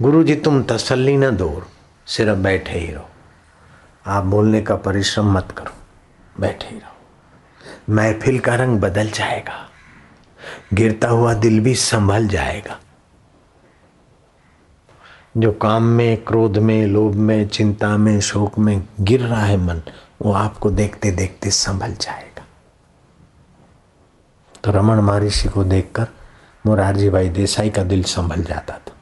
गुरु जी तुम तसल्ली न दो सिर्फ़ बैठे ही रहो। आप बोलने का परिश्रम मत करो, बैठे ही रहो। महफिल का रंग बदल जाएगा, गिरता हुआ दिल भी संभल जाएगा। जो काम में, क्रोध में, लोभ में, चिंता में, शोक में गिर रहा है मन, वो आपको देखते देखते संभल जाएगा। तो रमन महर्षि को देखकर मुरारजी भाई देसाई का दिल संभल जाता था।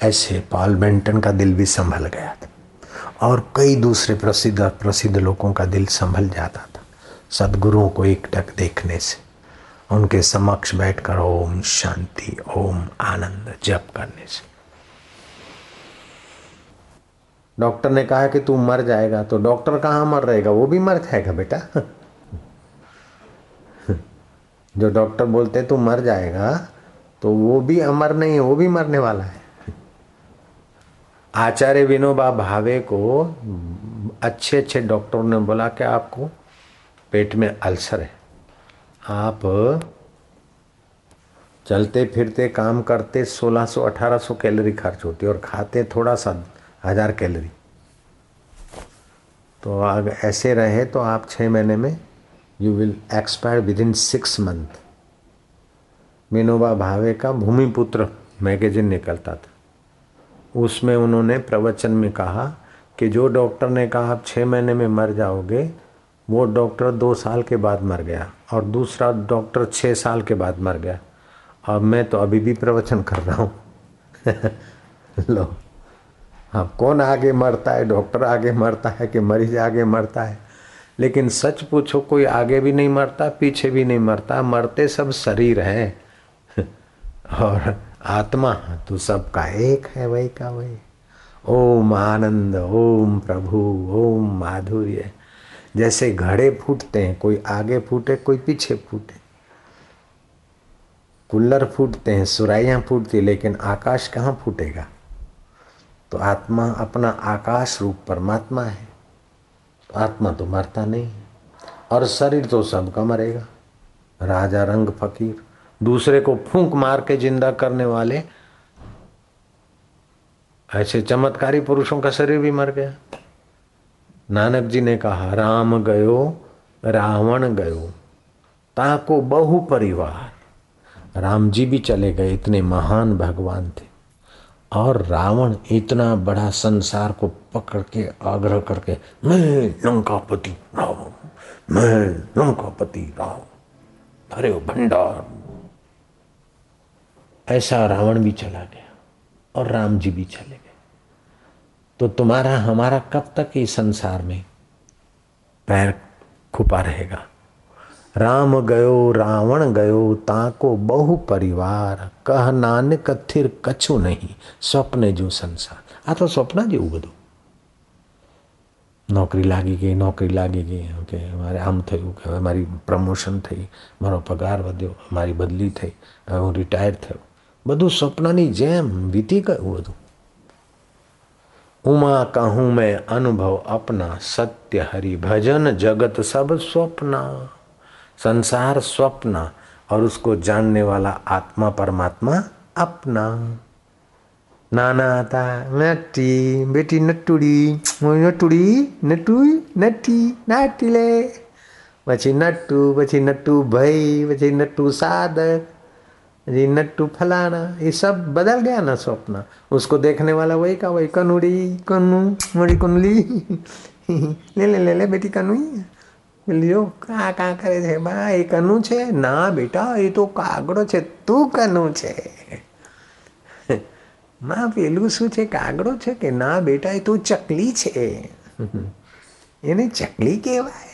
ऐसे पॉल बेंटन का दिल भी संभल गया था और कई दूसरे प्रसिद्ध प्रसिद्ध लोगों का दिल संभल जाता था। सदगुरुओं को एक टक देखने से उनके समक्ष बैठकर ओम शांति, ओम आनंद जप करने से। डॉक्टर ने कहा कि तू मर जाएगा तो डॉक्टर कहाँ मर रहेगा? वो भी मर जाएगा बेटा। जो डॉक्टर बोलते तू मर जाएगा तो वो भी अमर नहीं वो भी मरने वाला है। आचार्य विनोबा भावे को अच्छे अच्छे डॉक्टरों ने बोला कि आपको पेट में अल्सर है। आप चलते फिरते काम करते 1600 1800 कैलोरी खर्च होती है और खाते थोड़ा सा हज़ार कैलोरी। तो अगर ऐसे रहे तो आप छः महीने में you will expire within six month Vinoba Bhave का भूमिपुत्र मैगजीन निकलता था। उसमें उन्होंने प्रवचन में कहा कि जो डॉक्टर ने कहा, आप छः महीने में मर जाओगे, वो डॉक्टर दो साल के बाद मर गया और दूसरा डॉक्टर छः साल के बाद मर गया। और मैं तो अभी भी प्रवचन कर रहा हूँ। लो। हाँ कौन आगे मरता है? डॉक्टर आगे मरता है कि मरीज़ आगे मरता है? लेकिन सच पूछो, कोई आगे भी नहीं मरता, पीछे भी नहीं मरता। मरते सब शरीर हैं। और आत्मा तो सबका एक है, वही का वही। ओम आनंद, ओम प्रभु, ओम माधुर्य। जैसे घड़े फूटते हैं, कोई आगे फूटे, कोई पीछे फूटे। कुल्लर फूटते हैं, सुराइयाँ फूटती लेकिन आकाश कहाँ फूटेगा? तो आत्मा अपना आकाश रूप परमात्मा है। तो आत्मा तो मरता नहीं और शरीर तो सबका मरेगा। राजा रंग फकीर दूसरे को फूंक मार के ज़िंदा करने वाले, ऐसे चमत्कारी पुरुषों का शरीर भी मर गया। नानक जी ने कहा, राम गयो, रावण गयो, ताको बहु परिवार राम जी भी चले गए, इतने महान भगवान थे। और रावण इतना बड़ा संसार को पकड़ के आग्रह करके, मैं लंकापति रावण मैं लंकापति रावण अरे भंडार ऐसा रावण भी चला गया और राम जी भी चले गए तो तुम्हारा हमारा कब तक इस संसार में पैर खुपा रहेगा राम गयो रावण गयो ताको बहु परिवार कह नानक थिर कछु नहीं स्वप्न जो संसार આ તો સ્વપ્ન જેવું બધું નોકરી લાગી ગઈ નોકરી લાગી ગઈ કે મારે આમ થયું કે હવે મારી પ્રમોશન થઈ મારો પગાર વધ્યો મારી બદલી થઈ હવે હું રિટાયર થયો બધું સ્વપ્નની જેમ વીતી ગયું બધું उमा कहूँ मैं अनुभव अपना सत्य हरि भजन जगत सब स्वप्न संसार स्वप्न और उसको जानने वाला आत्मा परमात्मा अपना नाना आता नट्टी बेटी नट्टुड़ी नट्टुड़ी नट्टू नट्टी नाटीले પછી નટ્ટુ પછી નટ્ટુ ભાઈ પછી નટ્ટુ સાદક जी नट्टू फलाना ये सब बदल गया ना स्वप्न उसको देखने वाला वही का वही कनुड़ी कनु मोड़ी कुनली ले ले ले ले बेटी कनुई લ્યો કા કા કરે છે બા એ કનું છે ના બેટા એ તો કાગડો છે તું કનું છે માં પેલું શું છે કાગડો છે કે ના બેટા એ તો ચકલી છે એને ચકલી કહેવાય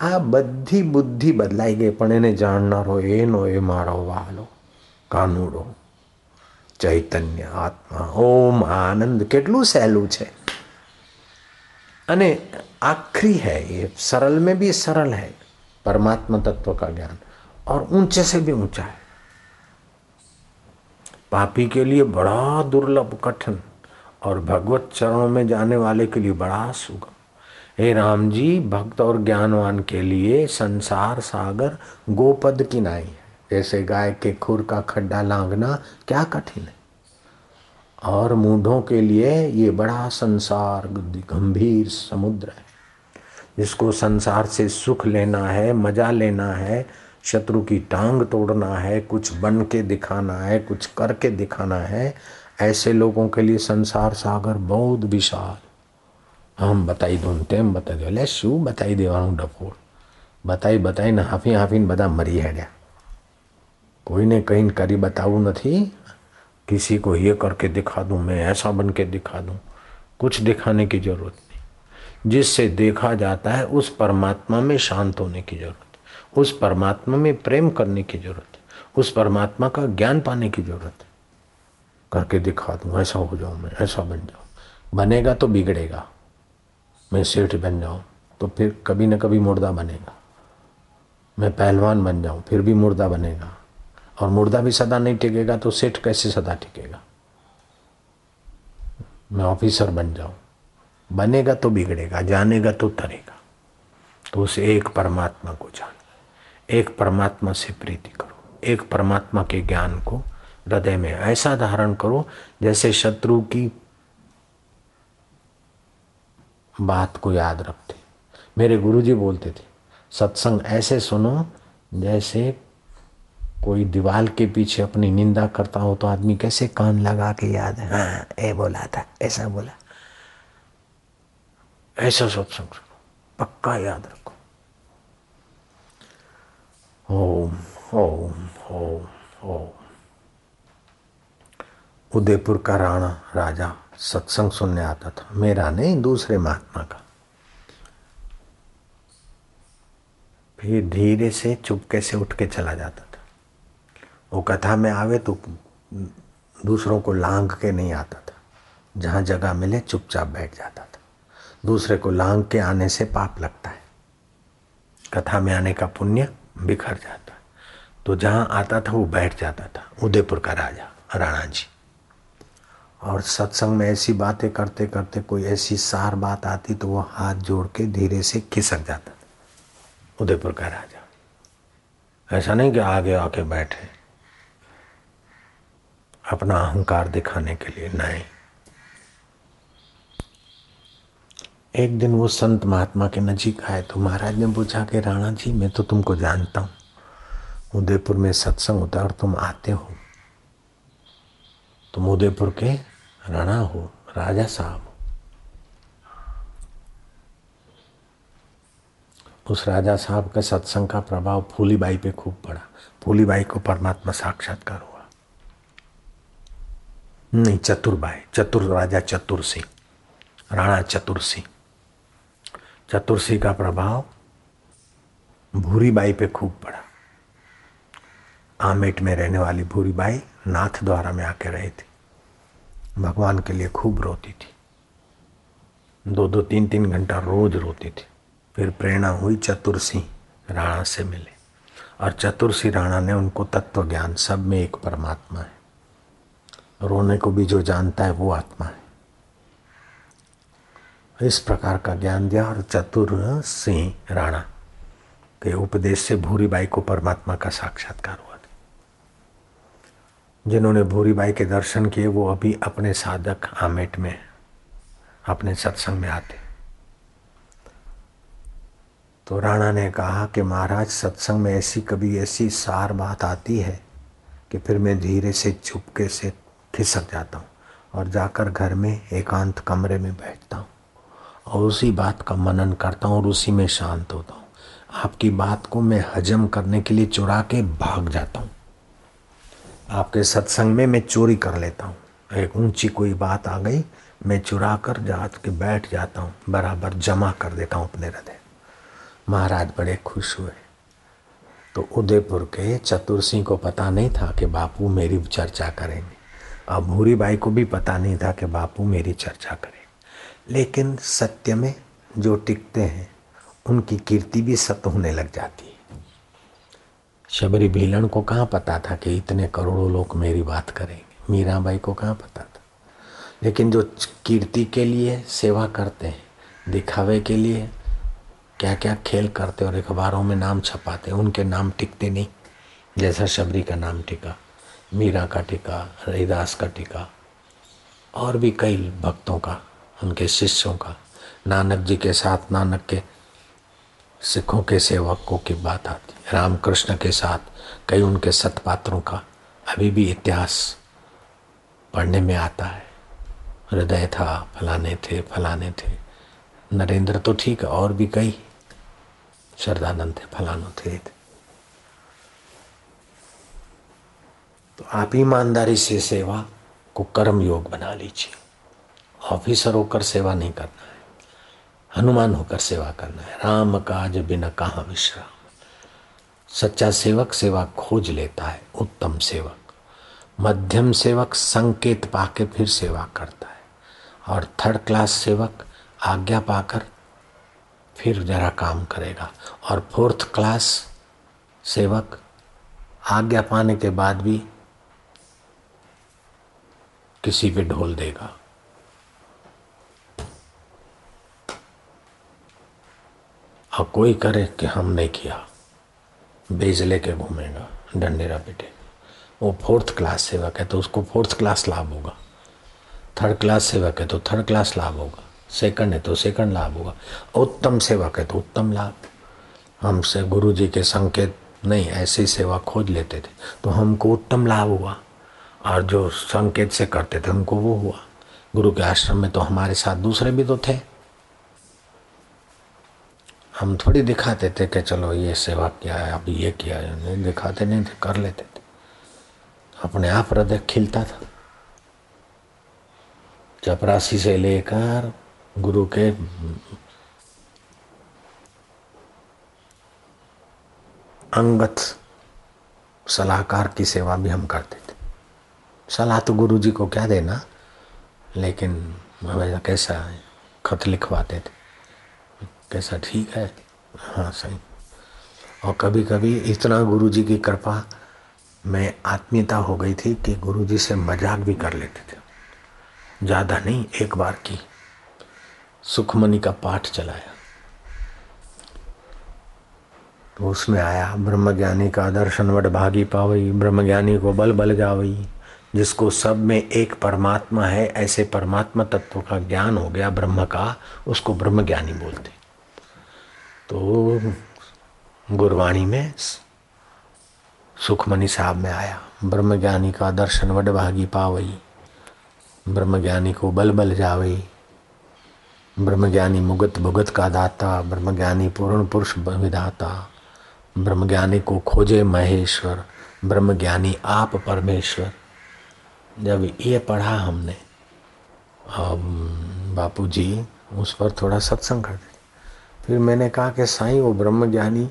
આ બધી બુદ્ધિ બદલાઈ ગઈ પણ એને જાણનારો એનો એ મારો વાલો કાનુડો ચૈતન્ય આત્મા ઓમ આનંદ કેટલું સહેલું છે અને आखिरी है ये सरल में भी सरल है परमात्मा तत्व का ज्ञान और ऊंचे से भी ऊंचा है पापी के लिए बड़ा दुर्लभ कठिन और भगवत चरणों में जाने वाले के लिए बड़ा सुगम हे राम जी, भक्त और ज्ञानवान के लिए संसार सागर गोपद की नाई है। जैसे गाय के खुर का खड्डा लांगना क्या कठिन है? और मूढ़ों के लिए ये बड़ा संसार गंभीर समुद्र है। जिसको संसार से सुख लेना है, मज़ा लेना है, शत्रु की टांग तोड़ना है, कुछ बन के दिखाना है, कुछ करके दिखाना है, ऐसे लोगों के लिए संसार सागर बहुत विशाल हम बताई આમ बता दो। તેમ शू बताई એટલે શું बताई बताई ડફોળ हाफी બતાવીને बदा मरी है गया कोई ने कहीं करी बताऊ नहीं किसी को ये करके दिखा दूँ, मैं ऐसा बन के दिखा दूँ, कुछ दिखाने की ज़रूरत नहीं। जिससे देखा जाता है, उस परमात्मा में शांत होने की ज़रूरत, उस परमात्मा में प्रेम करने की ज़रूरत, उस परमात्मा का ज्ञान पाने की ज़रूरत। करके दिखा दूँ, ऐसा हो जाऊँ मैं, ऐसा बन जाऊँ। बनेगा तो बिगड़ेगा। मैं सेठ बन जाऊँ तो फिर कभी न कभी मुर्दा बनेगा। मैं पहलवान बन जाऊँ, फिर भी मुर्दा बनेगा। और मुर्दा भी सदा नहीं टिकेगा तो सेठ कैसे सदा टिकेगा? मैं ऑफिसर बन जाऊँ। बनेगा तो बिगड़ेगा, जानेगा तो तरेगा। तो उस एक परमात्मा को जान, एक परमात्मा से प्रीति करो, एक परमात्मा के ज्ञान को हृदय में ऐसा धारण करो जैसे शत्रु की बात को याद रखते। मेरे गुरुजी बोलते थे, सत्संग ऐसे सुनो, जैसे कोई दीवाल के पीछे अपनी निंदा करता हो तो आदमी कैसे कान लगा के याद है? हाँ ए बोला था, ऐसा बोला। ऐसा सत्संग सुनो, पक्का याद रखो। ओम ओम ओम ओम। उदयपुर का राणा, राजा। सत्संग सुनने आता था। मेरा नहीं, दूसरे महात्मा का। फिर धीरे से चुपके से उठ के चला जाता था। वो कथा में आवे तो दूसरों को लांग के नहीं आता था। जहाँ जगह मिले, चुपचाप बैठ जाता था। दूसरे को लांग के आने से पाप लगता है। कथा में आने का पुण्य बिखर जाता। है तो जहाँ आता था, वो बैठ जाता था। उदयपुर का राजा, राणा जी। और सत्संग में ऐसी बातें करते करते कोई ऐसी सार बात आती तो वो हाथ जोड़ के धीरे से खिसक जाता उदयपुर का राजा। ऐसा नहीं कि आगे आके बैठे। अपना अहंकार दिखाने के लिए नहीं। एक दिन वो संत महात्मा के नजीक आए तो महाराज ने पूछा, कि राणा जी, मैं तो तुमको जानता हूँ। उदयपुर में सत्संग होता और तुम आते हो। तुम उदयपुर के राणा हो, राजा साहब उस राजा साहब के सत्संग का प्रभाव फूलीबाई पे खूब पड़ा। फूलीबाई को परमात्मा साक्षात्कार हुआ। नहीं, चतुरबाई, चतुर राजा चतुर सिंह, राणा चतुर सिंह। चतुर सिंह का प्रभाव भूरीबाई पे खूब पड़ा। आमेट में रहने वाली भूरीबाई नाथ द्वारा में आके रही थी भगवान के लिए खूब रोती थी। दो दो तीन तीन घंटा रोज रोती थी। फिर प्रेरणा हुई चतुर सिंह राणा से मिले। और चतुर सिंह राणा ने उनको तत्व ज्ञान सब में एक परमात्मा है। रोने को भी जो जानता है वो आत्मा है। इस प्रकार का ज्ञान दिया और चतुर सिंह राणा के उपदेश से भूरी बाई को परमात्मा का साक्षात्कार हुआ। जिन्होंने भूरीबाई के दर्शन किए, वो अभी अपने साधक आमेट में, अपने सत्संग में आते। तो राणा ने कहा कि महाराज, सत्संग में ऐसी कभी ऐसी सार बात आती है कि फिर मैं धीरे से चुपके से खिसक जाता हूँ और जाकर घर में एकांत कमरे में बैठता हूँ और उसी बात का मनन करता हूँ और उसी में शांत होता हूँ। आपकी बात को मैं हजम करने के लिए चुरा के भाग जाता हूँ। आपके सत्संग में मैं चोरी कर लेता हूँ। एक ऊँची कोई बात आ गई, मैं चुरा कर जा के बैठ जाता हूँ, बराबर जमा कर देता हूँ अपने हृदय। महाराज बड़े खुश हुए। तो उदयपुर के चतुर सिंह को पता नहीं था कि बापू मेरी चर्चा करेंगे। अब भूरी बाई को भी पता नहीं था कि बापू मेरी चर्चा करें। लेकिन सत्य में जो टिकते हैं, उनकी कीर्ति भी सत्य होने लग जाती है। शबरी भीलन को कहाँ पता था कि इतने करोड़ों लोग मेरी बात करेंगे? मीराबाई को कहाँ पता था? लेकिन जो कीर्ति के लिए सेवा करते हैं, दिखावे के लिए क्या क्या खेल करते और अखबारों में नाम छपाते उनके नाम टिकते नहीं। जैसा शबरी का नाम टिका, मीरा का टिका रहीदास का टिका, और भी कई भक्तों का, उनके शिष्यों का, नानक जी के साथ, नानक के सिखों के सेवकों की बात आती है। रामकृष्ण के साथ कई उनके सतपात्रों का अभी भी इतिहास पढ़ने में आता है। हृदय था, फलाने थे फलाने थे। नरेंद्र तो ठीक है, और भी कई। श्रद्धानंद थे, फलानो थे। तो आप ईमानदारी से सेवा को कर्म योग बना लीजिए। ऑफिसर होकर सेवा नहीं करना। हनुमान होकर सेवा करना है। राम काज बिना कहा विश्राम। सच्चा सेवक सेवा खोज लेता है, उत्तम सेवक। मध्यम सेवक संकेत पाके फिर सेवा करता है। और थर्ड क्लास सेवक आज्ञा पाकर फिर जरा काम करेगा। और फोर्थ क्लास सेवक आज्ञा पाने के बाद भी किसी पे ढोल देगा। और कोई करे कि हम नहीं किया। बेज लेके घूमेगा, डंडेरा पिटे वो फोर्थ क्लास सेवक है तो उसको फोर्थ क्लास लाभ होगा। थर्ड क्लास सेवक है तो थर्ड क्लास लाभ होगा। सेकंड है तो सेकंड लाभ होगा। उत्तम सेवक है तो उत्तम लाभ। हमसे गुरु जी के संकेत नहीं, ऐसी सेवा खोज लेते थे तो हमको उत्तम लाभ हुआ। और जो संकेत से करते थे उनको वो हुआ। गुरु के आश्रम में तो हमारे साथ दूसरे भी तो थे। हम थोड़ी दिखाते थे कि चलो ये सेवा किया है, अब ये किया है। नहीं, दिखाते नहीं थे, कर लेते थे। अपने आप हृदय खिलता था। चपरासी से लेकर गुरु के अंगत सलाहकार की सेवा भी हम करते थे। सलाह तो गुरु जी को क्या देना, लेकिन कैसा खत लिखवाते थे। कैसा ठीक है? हाँ सही। और कभी कभी इतना गुरु जी की कृपा में आत्मीयता हो गई थी कि गुरु जी से मज़ाक भी कर लेते थे। ज़्यादा नहीं, एक बार की। सुखमणि का पाठ चलाया। तो उसमें आया, ब्रह्मज्ञानी का दर्शन वड भागी पावई, ब्रह्मज्ञानी को बल बल जावई, जिसको सब में एक परमात्मा है, ऐसे परमात्मा तत्व का ज्ञान हो गया ब्रह्म का, उसको ब्रह्म ज्ञानी बोलते। तो गुरवाणी में सुखमणि साहब में आया। ब्रह्म ज्ञानी का दर्शन वड भागी पावई। ब्रह्म ज्ञानी को बल बल जावई। ब्रह्म ज्ञानी मुगत भुगत का दाता। ब्रह्म ज्ञानी पूर्ण पुरुष विधाता। ब्रह्म ज्ञानी को खोजे महेश्वर। ब्रह्म ज्ञानी आप परमेश्वर। जब ये पढ़ा हमने, अब बापू जी उस पर थोड़ा सत्संग कर फिर मैंने कहा कि साईं वो ब्रह्म ज्ञानी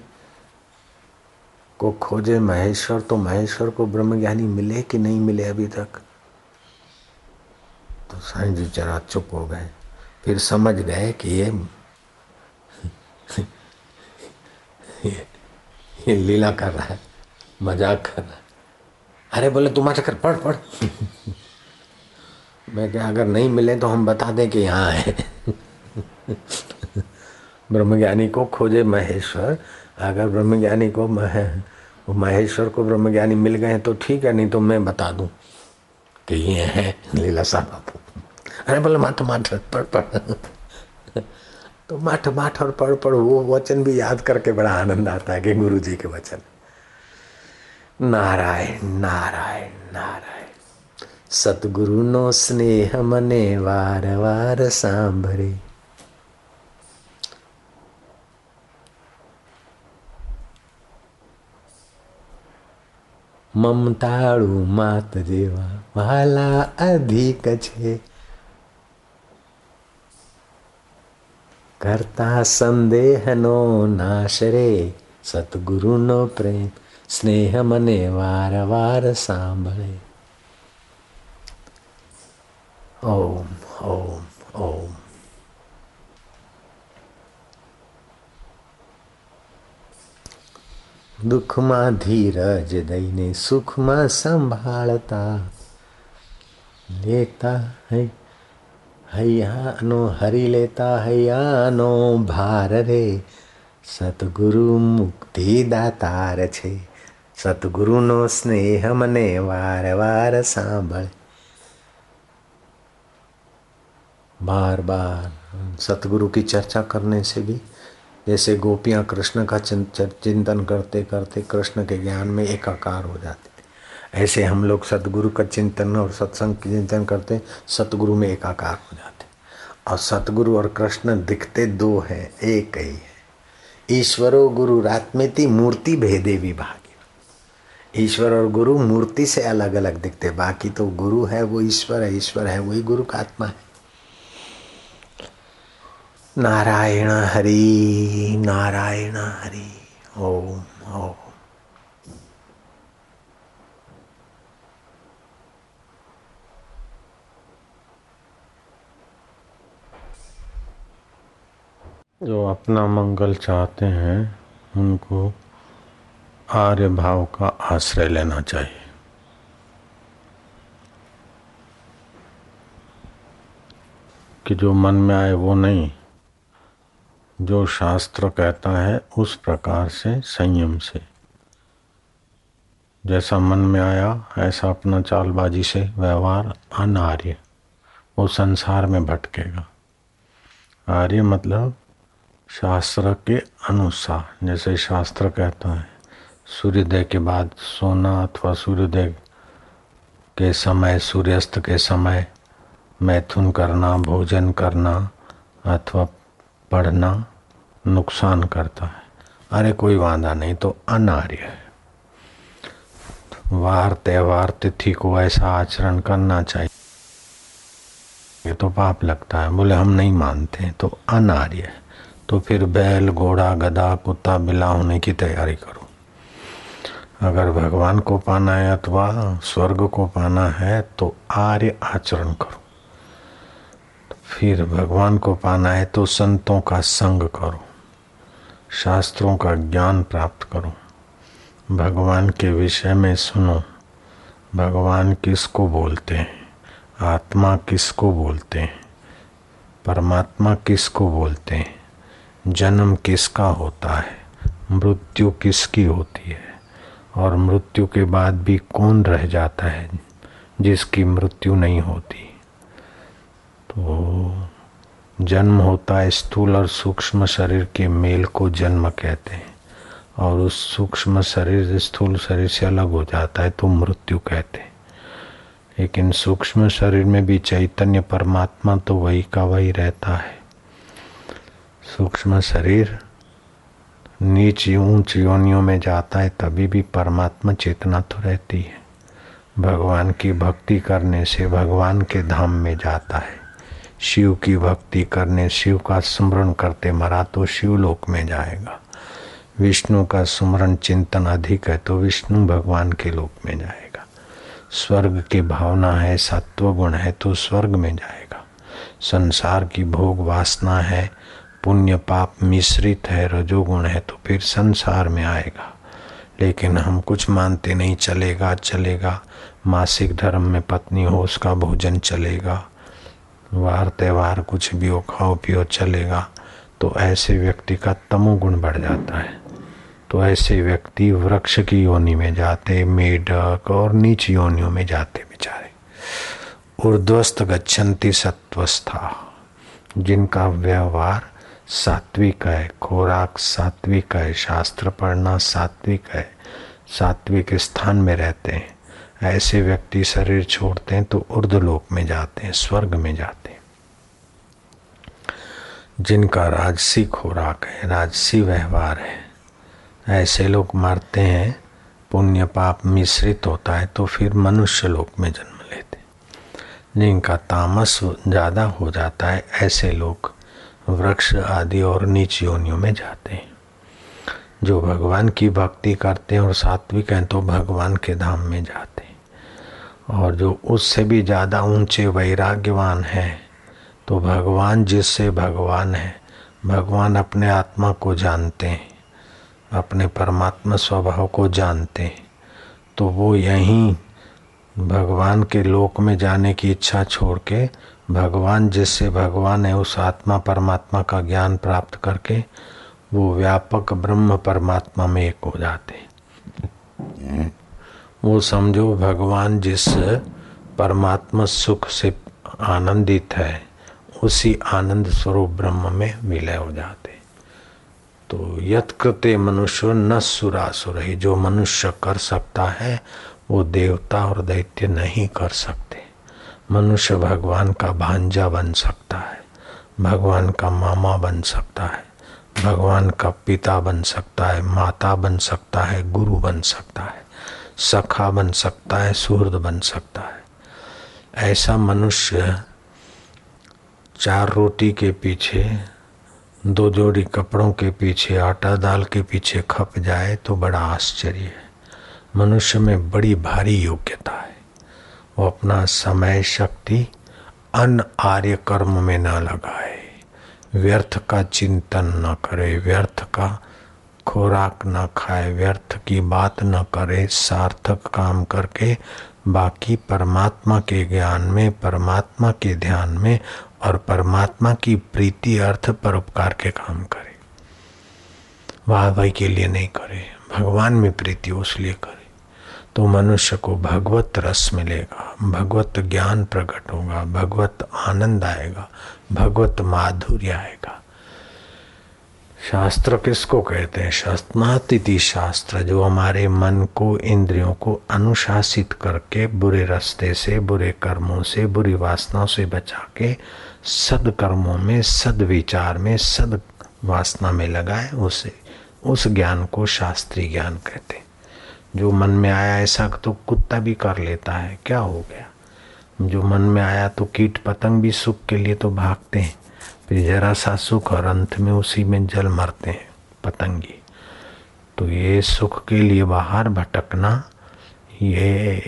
को खोजे महेश्वर तो महेश्वर को ब्रह्म ज्ञानी मिले कि नहीं मिले अभी तक? तो साईं जी जरा चुप हो गए। फिर समझ गए कि ये ये, लीला कर रहा है मज़ाक कर रहा है। अरे बोले तुम कर पढ़ पढ़। मैं क्या अगर नहीं मिले तो हम बता दें कि यहाँ है। ब्रह्मज्ञानी को खोजे महेश्वर। अगर ब्रह्मज्ञानी को मह, महेश्वर को ब्रह्मज्ञानी मिल गए तो ठीक है, नहीं तो मैं बता दूँ कि ये है लीला शाह बापू। अरे बोले माठ माठ पढ़ पढ़ तो माठ माठ और पढ़ पढ़ वो वचन भी याद करके बड़ा आनंद आता है कि गुरु जी के वचन। नारायण नारायण नारायण। सतगुरु नो स्नेह मने वार वार सांभरे। મમતાળું માત જેવા વાલા અધિક છે કરતા સંદેહનો નાશ રે સતગુરુનો પ્રેમ સ્નેહ મને વાર વાર સાંભળે ઓમ ઓમ ઓમ દુઃખમાં ધીરજ દઈને સુખમાં સંભાળતા લેતા હૈ હૈયાનો હરી લેતા હૈયાનો ભાર રે સતગુરુ મુક્તિ દાતાર છે સદગુરુનો સ્નેહ મને વાર વાર સાંભળે बार बार सतगुरु की चर्चा करने से भी जैसे गोपियाँ कृष्ण का चिंतन करते करते कृष्ण के ज्ञान में एकाकार हो जाते थे। ऐसे हम लोग सतगुरु का चिंतन और सत्संग की चिंतन करते सतगुरु में एकाकार हो जाते। और सतगुरु और कृष्ण दिखते दो हैं, एक ही है। ईश्वरो गुरु रात्मेति मूर्ति भेदे विभाग। ईश्वर और गुरु मूर्ति से अलग अलग दिखते, बाकी तो गुरु है वो ईश्वर है ईश्वर है वही गुरु का आत्मा है। नारायण हरि नारायण हरि, ओम ओम। जो अपना मंगल चाहते हैं, उनको आर्य भाव का आश्रय लेना चाहिए। कि जो मन में आए वो नहीं जो शास्त्र कहता है, उस प्रकार से, संयम से। जैसा मन में आया, ऐसा अपना चालबाजी से व्यवहार अनार्य, वो संसार में भटकेगा। आर्य मतलब शास्त्र के अनुसार, जैसे शास्त्र कहता है, सूर्योदय के बाद सोना अथवा सूर्योदय के समय, सूर्यास्त के समय, मैथुन करना, भोजन करना अथवा पढ़ना नुकसान करता है। अरे कोई वादा नहीं तो अनार्य है। वार, त्यौहार, तिथि को ऐसा आचरण करना चाहिए। ये तो पाप लगता है। बोले, हम नहीं मानते तो अनार्य है। तो फिर बैल, घोड़ा, गधा, कुत्ता बिला होने की तैयारी करो। अगर भगवान को पाना है अथवा स्वर्ग को पाना है तो आर्य आचरण करो। फिर भगवान को पाना है तो संतों का संग करो। शास्त्रों का ज्ञान प्राप्त करो। भगवान के विषय में सुनो। भगवान किसको बोलते हैं? आत्मा किसको बोलते हैं? परमात्मा किसको बोलते हैं? जन्म किसका होता है? मृत्यु किसकी होती है? और मृत्यु के बाद भी कौन रह जाता है जिसकी मृत्यु नहीं होती? तो जन्म होता है स्थूल और सूक्ष्म शरीर के मेल को जन्म कहते हैं। और उस सूक्ष्म शरीर स्थूल शरीर से अलग हो जाता है तो मृत्यु कहते हैं। लेकिन सूक्ष्म शरीर में भी चैतन्य परमात्मा तो वही का वही रहता है। सूक्ष्म शरीर नीच ऊंच योनियों में जाता है, तभी भी परमात्मा चेतना तो रहती है। भगवान की भक्ति करने से भगवान के धाम में जाता है। शिव की भक्ति करने, शिव का स्मरण करते मरा तो शिवलोक में जाएगा। विष्णु का स्मरण चिंतन अधिक है तो विष्णु भगवान के लोक में जाएगा। स्वर्ग की भावना है सत्व गुण है तो स्वर्ग में जाएगा। संसार की भोग वासना है, पुण्य पाप मिश्रित है, रजोगुण है तो फिर संसार में आएगा। लेकिन हम कुछ मानते नहीं, चलेगा चलेगा। मासिक धर्म में पत्नी हो, उसका भोजन चलेगा। वार त्यौहार कुछ भी हो, खाओ पियो, चलेगा तो ऐसे व्यक्ति का तमोगुण बढ़ जाता है। तो ऐसे व्यक्ति वृक्ष की योनि में जाते, मेढक और नीच योनियों में जाते बेचारे। ऊर्ध्वस्त गच्छन्ति सत्वस्था, जिनका व्यवहार सात्विक है, खुराक सात्विक है, शास्त्र पढ़ना सात्विक है, सात्विक स्थान में रहते हैं। ऐसे व्यक्ति शरीर छोड़ते हैं तो उर्दलोक में जाते हैं, स्वर्ग में जाते हैं। जिनका राजसी खुराक है राजसी व्यवहार है, ऐसे लोग मरते हैं, पुण्य पाप मिश्रित होता है तो फिर मनुष्य लोक में जन्म लेते जिनका तामस ज़्यादा हो जाता है, ऐसे लोग वृक्ष आदि और नीच योनियों में जाते हैं। जो भगवान की भक्ति करते हैं और सात्विक हैं तो भगवान के धाम में जाते हैं। और जो उससे भी ज़्यादा ऊँचे वैराग्यवान हैं तो भगवान जिससे भगवान है, भगवान अपने आत्मा को जानते हैं, अपने परमात्मा स्वभाव को जानते हैं तो वो यहीं भगवान के लोक में जाने की इच्छा छोड़ के भगवान जिससे भगवान है, उस आत्मा परमात्मा का ज्ञान प्राप्त करके वो व्यापक ब्रह्म परमात्मा में एक हो जाते वो समझो भगवान जिस परमात्मा सुख से आनंदित है, उसी आनंद स्वरूप ब्रह्म में विलय हो जाते। तो यत्कृत्य मनुष्य न सुरासुर ही जो मनुष्य कर सकता है, वो देवता और दैत्य नहीं कर सकते। मनुष्य भगवान का भांजा बन सकता है, भगवान का मामा बन सकता है, भगवान का पिता बन सकता है, माता बन सकता है, गुरु बन सकता है। सखा बन सकता है सुहृद बन सकता है। ऐसा मनुष्य चार रोटी के पीछे, दो जोड़ी कपड़ों के पीछे, आटा दाल के पीछे खप जाए तो बड़ा आश्चर्य है। मनुष्य में बड़ी भारी योग्यता है। वो अपना समय, शक्ति, अन आर्य कर्म में न लगाए। व्यर्थ का चिंतन न करे, व्यर्थ का खुराक न खाए, व्यर्थ की बात न करे, सार्थक काम करके, बाकी परमात्मा के ज्ञान में, परमात्मा के ध्यान में और परमात्मा की प्रीति अर्थ परोपकार के काम करे। वाह भाई के लिए नहीं करे, भगवान में प्रीति उसलिए करे। तो मनुष्य को भगवत रस मिलेगा, भगवत ज्ञान प्रकट होगा, भगवत आनंद आएगा, भगवत माधुर्य आएगा। शास्त्र किसको कहते हैं? शस्मातिथि शास्त्र, जो हमारे मन को, इंद्रियों को अनुशासित करके, बुरे रास्ते से, बुरे कर्मों से, बुरी वासनाओं से बचा के सदकर्मों में सद विचार में सद वासना में लगाए, उसे, उस ज्ञान को शास्त्रीय ज्ञान कहते हैं। जो मन में आया ऐसा तो कुत्ता भी कर लेता है, क्या हो गया? जो मन में आया तो कीट पतंग भी सुख के लिए तो भागते हैं। फिर जरा सा सुख और अंत में उसी में जल मरते हैं, पतंगी। तो ये सुख के लिए बाहर भटकना, ये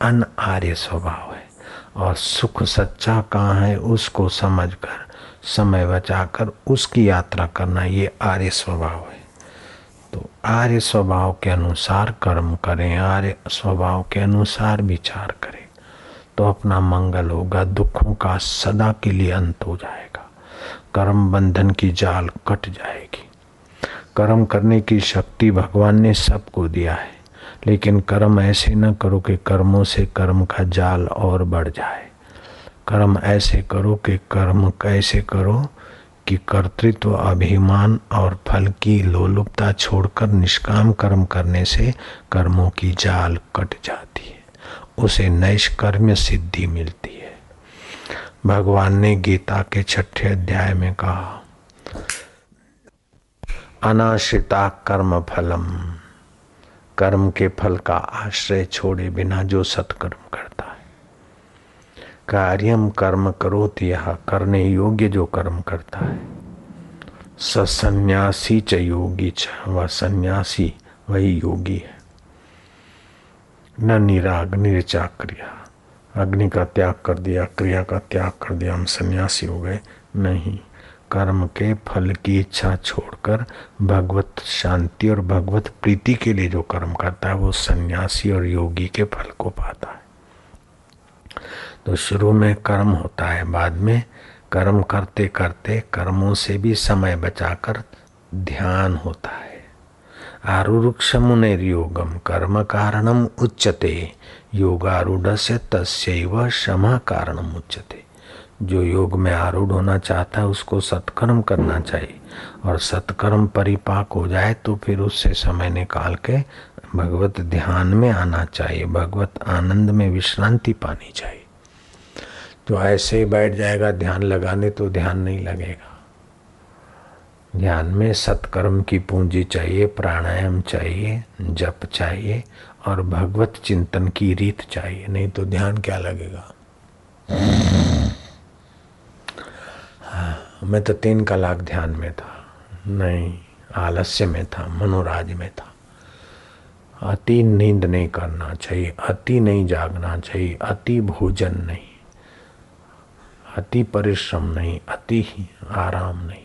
अन आर्य स्वभाव है। और सुख सच्चा कहाँ है, उसको समझकर, समय बचाकर उसकी यात्रा करना ये आर्य स्वभाव है। तो आर्य स्वभाव के अनुसार कर्म करें, आर्य स्वभाव के अनुसार विचार करें। तो अपना मंगल होगा, दुखों का सदा के लिए अंत हो जाएगा। कर्म बंधन की जाल कट जाएगी। कर्म करने की शक्ति भगवान ने सबको दिया है, लेकिन कर्म ऐसे न करो कि कर्मों से कर्म का जाल और बढ़ जाए। कर्म ऐसे करो कि कर्म कैसे करो कि कर्तृत्व, अभिमान और फल की लोलुपता छोड़कर निष्काम कर्म करने से कर्मों की जाल कट जाती है। उसे नैष्कर्म्य सिद्धि मिलती है। भगवान ने गीता के छठे अध्याय में कहा, अनाश्रिता कर्म फलम। कर्म के फल का आश्रय छोड़े बिना जो सत्कर्म करता है। कार्यम कर्म करो यह करने योग्य जो कर्म करता है। सन्यासी च योगी च, वह सन्यासी वही योगी है। न निराग निर्चा क्रिया अग्नि का त्याग कर दिया, क्रिया का त्याग कर दिया, हम सन्यासी हो गए। नहीं। कर्म के फल की इच्छा छोड़कर भगवत शांति और भगवत प्रीति के लिए जो कर्म करता है, वो सन्यासी और योगी के फल को पाता है। तो शुरू में कर्म होता है, बाद में कर्म करते करते कर्मों से भी समय बचाकर ध्यान होता है। आरुरुक्ष योगम कर्म कारणम उच्चते योगारूढ़ से तस्व क्षमा कारणम उच्चते जो योग में आरूढ़ होना चाहता है, उसको सत्कर्म करना चाहिए। और सत्कर्म परिपाक हो जाए तो फिर उससे समय निकाल के भगवत ध्यान में आना चाहिए। भगवत आनंद में विश्रांति पानी चाहिए। तो ऐसे ही बैठ जाएगा, ध्यान लगाने तो ध्यान नहीं लगेगा। ध्यान में सत्कर्म की पूंजी चाहिए प्राणायाम चाहिए जप चाहिए और भगवत चिंतन की रीत चाहिए। नहीं तो ध्यान क्या लगेगा? हाँ, मैं तो तीन कलाक ध्यान में था। नहीं आलस्य में था मनोराज में था। अति नींद नहीं करना चाहिए अति नहीं जागना चाहिए अति भोजन नहीं अति परिश्रम नहीं अति आराम नहीं।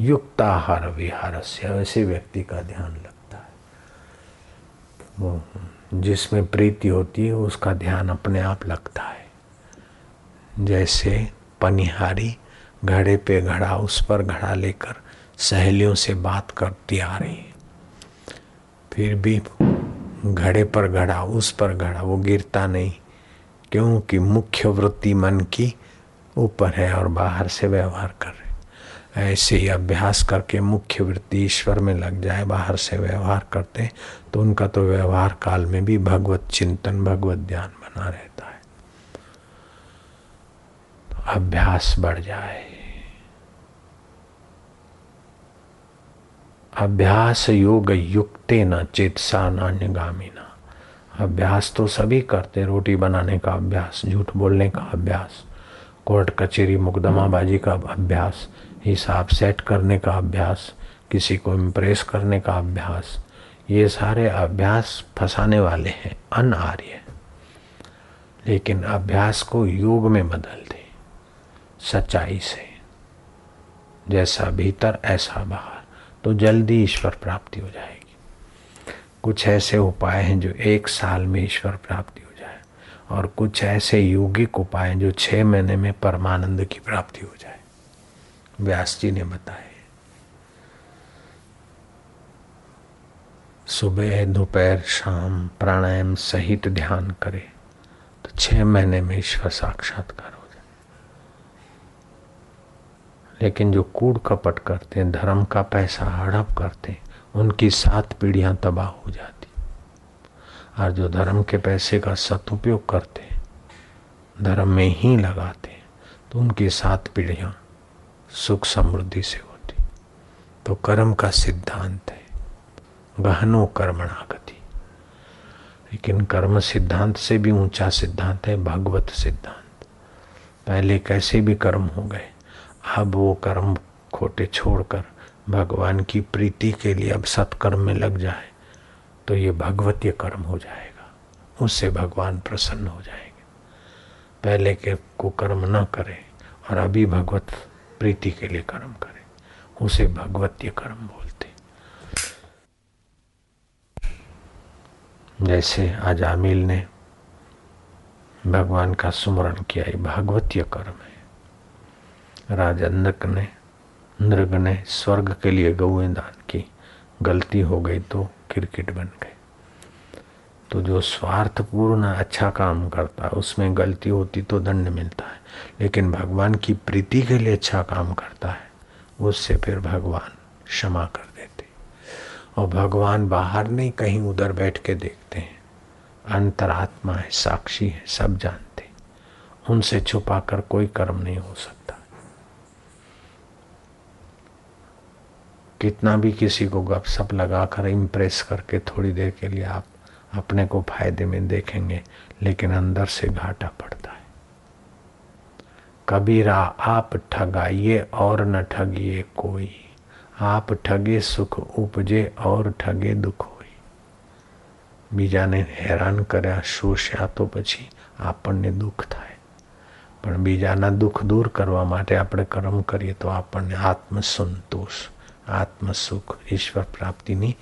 युक्ताहार विहार से ऐसे व्यक्ति का ध्यान लगता है। वो जिसमें प्रीति होती है, उसका ध्यान अपने आप लगता है। जैसे पनिहारी घड़े पे घड़ा, उस पर घड़ा लेकर सहेलियों से बात करती आ रही है। फिर भी घड़े पर घड़ा, उस पर घड़ा, वो गिरता नहीं, क्योंकि मुख्य वृत्ति मन की ऊपर है और बाहर से व्यवहार कर रहे ऐसे ही अभ्यास करके मुख्य वृत्ति ईश्वर में लग जाए, बाहर से व्यवहार करते तो उनका तो व्यवहार काल में भी भगवत चिंतन, भगवत ध्यान बना रहता है। तो अभ्यास बढ़ जाए। अभ्यास योग युक्ते न चेतसा नान्यगामी अभ्यास तो सभी करते रोटी बनाने का अभ्यास, झूठ बोलने का अभ्यास, कोर्ट कचेरी, मुकदमाबाजी का अभ्यास हिसाब सेट करने का अभ्यास, किसी को इम्प्रेस करने का अभ्यास, ये सारे अभ्यास फंसाने वाले हैं अनआर्य लेकिन अभ्यास को योग में बदल दे, सच्चाई से। जैसा भीतर, ऐसा बाहर। तो जल्दी ईश्वर प्राप्ति हो जाएगी। कुछ ऐसे उपाय हैं जो एक साल में ईश्वर प्राप्ति हो जाए, और कुछ ऐसे योगिक उपाय हैं जो छः महीने में परमानंद की प्राप्ति हो जाए। व्यास जी ने बताए सुबह, दोपहर, शाम प्राणायाम सहित ध्यान करे तो छह महीने में ईश्वर साक्षात्कार हो जाए। लेकिन जो कूड़ कपट करते हैं, धर्म का पैसा हड़प करते हैं, उनकी सात पीढ़ियाँ तबाह हो जाती और जो धर्म के पैसे का सदुपयोग करते धर्म में ही लगाते तो उनकी सात पीढ़ियाँ सुख समृद्धि से होती। तो कर्म का सिद्धांत है। गहनो कर्मणा गति लेकिन कर्म सिद्धांत से भी ऊँचा सिद्धांत है, भगवत सिद्धांत। पहले कैसे भी कर्म हो गए, अब वो कर्म खोटे छोड़कर भगवान की प्रीति के लिए अब सत्कर्म में लग जाए तो ये भगवतीय कर्म हो जाएगा। उससे भगवान प्रसन्न हो जाएँगे। पहले के को कर्म न करे और अभी भगवत प्रीति के लिए कर्म करे। उसे भगवतीय कर्म बोलते। जैसे आज आमिल ने भगवान का सुमरण किया, ये भगवतीय कर्म है। राजंदक ने, नृग ने स्वर्ग के लिए गौएँ दान की। गलती हो गई तो क्रिकेट बन गए। तो जो स्वार्थपूर्ण अच्छा काम करता है उसमें गलती होती तो दंड मिलता है। लेकिन भगवान की प्रीति के लिए अच्छा काम करता है, उससे फिर भगवान क्षमा कर देते और भगवान बाहर नहीं, कहीं उधर बैठ के देखते हैं। अंतरात्मा है, साक्षी है, सब जानते उनसे छुपा कर कोई कर्म नहीं हो सकता। कितना भी किसी को गप गपशप लगाकर इम्प्रेस करके थोड़ी देर के लिए आप अपने को फ़ायदे में देखेंगे, लेकिन अंदर से घाटा पड़ता है। कबीरा आप ठगाइए और न ठगिए कोई आप ठगे सुख उपजे और ठगे दुख होई બીજાને હેરાન કર્યા શોષ્યા તો પછી આપણને દુઃખ થાય પણ બીજાના દુઃખ દૂર કરવા માટે આપણે કર્મ કરીએ તો આપણને આત્મસંતોષ आत्म सुख ईश्वर प्राप्ति नहीं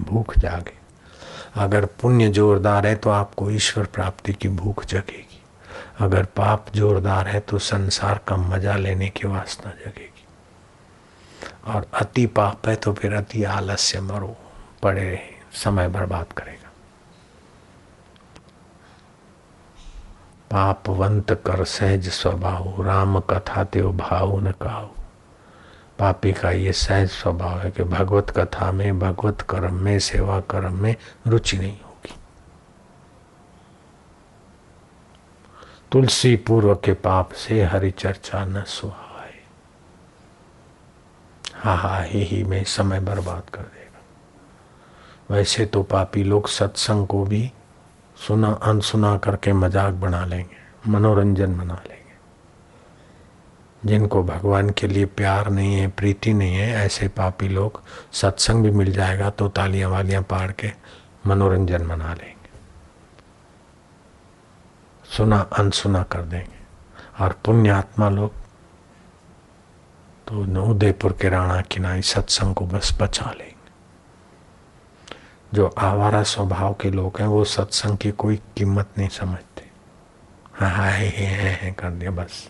भूख जागे अगर पुण्य जोरदार है तो आपको ईश्वर प्राप्ति की भूख जगेगी अगर पाप जोरदार है तो संसार का मज़ा लेने की वासना जगेगी। और अति पाप है तो फिर अति आलस्य मरो, पड़े रहे समय बर्बाद करेगा। पापवंत कर सहज स्वभाव, राम कथा त्यो भाव न कहो पापी का ये सहज स्वभाव है कि भगवत कथा में, भगवत कर्म में, सेवा कर्म में रुचि नहीं होगी तुलसी पूर्व के पाप से हरि चर्चा न सुहाए। हा हा, ही ही, में समय बर्बाद कर देगा। वैसे तो पापी लोग सत्संग को भी सुना, अनसुना करके मज़ाक बना लेंगे, मनोरंजन बना लेंगे। जिनको भगवान के लिए प्यार नहीं है, प्रीति नहीं है, ऐसे पापी लोग सत्संग भी मिल जाएगा तो तालियाँ वालियाँ पाड़ के मनोरंजन मना लेंगे। सुना अनसुना कर देंगे। और पुण्यात्मा लोग तो उदयपुर के राणा किनाई सत्संग को बस बचा लेंगे। जो आवारा स्वभाव के लोग हैं वो सत्संग की कोई कीमत नहीं समझते। हाँ हाँ है, है, है कर दिया बस।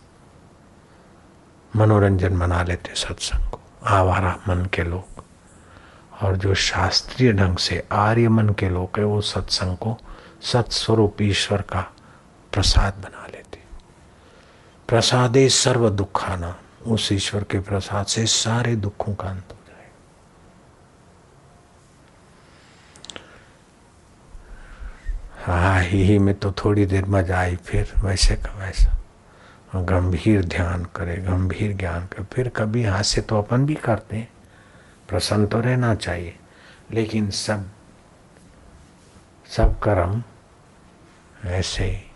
मनोरंजन मना लेते सत्संग को आवारा मन के लोग। और जो शास्त्रीय ढंग से आर्य मन के लोग है वो सत्संग को सत्स्वरूप ईश्वर का प्रसाद बना लेते। प्रसादे सर्व दुखाना उस ईश्वर के प्रसाद से सारे दुखों का अंत हो जाए। हा ही, ही में तो थोड़ी देर मज़ा आई फिर वैसे का वैसा। गंभीर ध्यान करे गंभीर ज्ञान करे फिर कभी हास्य तो अपन भी करते हैं। प्रसन्न तो रहना चाहिए लेकिन सब सब कर्म ऐसे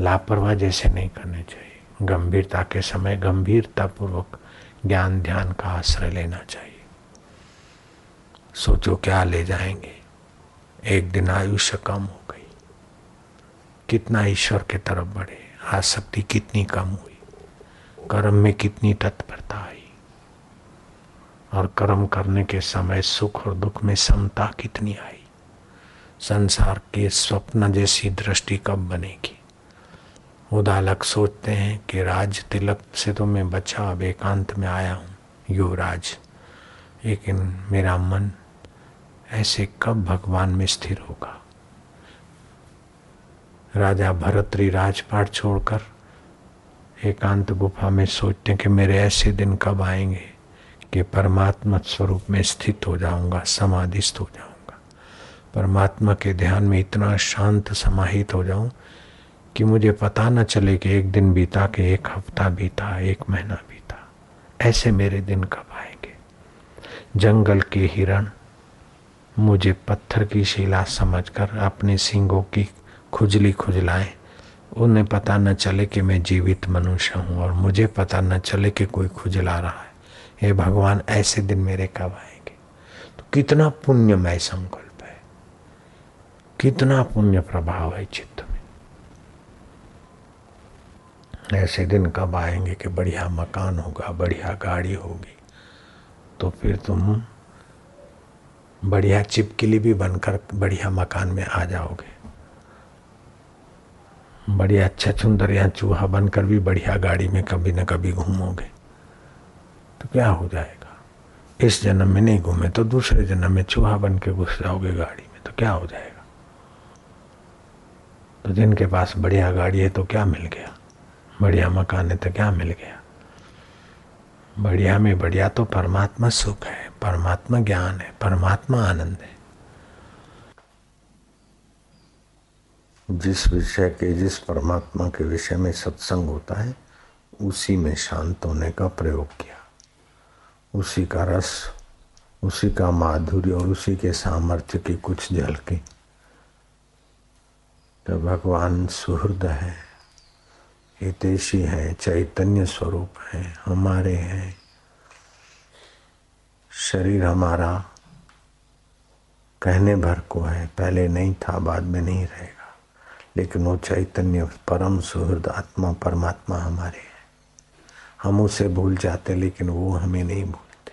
लापरवाह जैसे नहीं करने चाहिए। गंभीरता के समय गंभीरता पूर्वक ज्ञान ध्यान का आश्रय लेना चाहिए। सोचो क्या ले जाएँगे। एक दिन आयुष्य कम हो गई। कितना ईश्वर के तरफ़ बढ़े। आसक्ति कितनी कम हुई। कर्म में कितनी तत्परता आई। और कर्म करने के समय सुख और दुख में समता कितनी आई। संसार के स्वप्न जैसी दृष्टि कब बनेगी? उदालक सोचते हैं कि राज तिलक से तो मैं बचा, अब एकांत में आया हूँ। युवराज, लेकिन मेरा मन ऐसे कब भगवान में स्थिर होगा? राजा भरतरी राजपाट छोड़कर एकांत गुफा में सोचते हैं कि मेरे ऐसे दिन कब आएँगे कि परमात्मा स्वरूप में स्थित हो जाऊँगा, समाधिस्थ हो जाऊँगा। परमात्मा के ध्यान में इतना शांत समाहित हो जाऊँ कि मुझे पता न चले कि एक दिन बीता कि एक हफ़्ता बीता, एक महीना बीता। ऐसे मेरे दिन कब आएँगे? जंगल के हिरण मुझे पत्थर की शिला समझकर अपने सिंगों की खुजली खुजलाएँ। उन्हें पता न चले कि मैं जीवित मनुष्य हूँ और मुझे पता न चले कि कोई खुजला रहा है। हे भगवान, ऐसे दिन मेरे कब आएँगे? तो कितना पुण्यमय संकल्प है। कितना पुण्य प्रभाव है चित्त में ऐसे दिन कब आएँगे कि बढ़िया मकान होगा, बढ़िया गाड़ी होगी? तो फिर तुम बढ़िया चिपकिली भी बनकर बढ़िया मकान में आ जाओगे। बढ़िया अच्छा सुंदर या चूहा बनकर भी बढ़िया गाड़ी में कभी न कभी घूमोगे। तो क्या हो जाएगा? इस जन्म में नहीं घूमे तो दूसरे जन्म में चूहा बन के घुस जाओगे गाड़ी में तो क्या हो जाएगा? तो जिनके पास बढ़िया गाड़ी है तो क्या मिल गया? बढ़िया मकान है तो क्या मिल गया? बढ़िया में बढ़िया तो परमात्मा सुख है, परमात्मा ज्ञान है, परमात्मा आनंद है। जिस विषय के, जिस परमात्मा के विषय में सत्संग होता है, उसी में शांत होने का प्रयोग किया। उसी का रस, उसी का माधुर्य और उसी के सामर्थ्य की कुछ झलकी। तो भगवान सुहृद है हितेशी है, चैतन्य स्वरूप है, हमारे हैं। शरीर हमारा कहने भर को है, पहले नहीं था, बाद में नहीं रहेगा। लेकिन वो चैतन्य, परम सुहृद आत्मा, परमात्मा हमारे हैं। हम उसे भूल जाते, लेकिन वो हमें नहीं भूलते।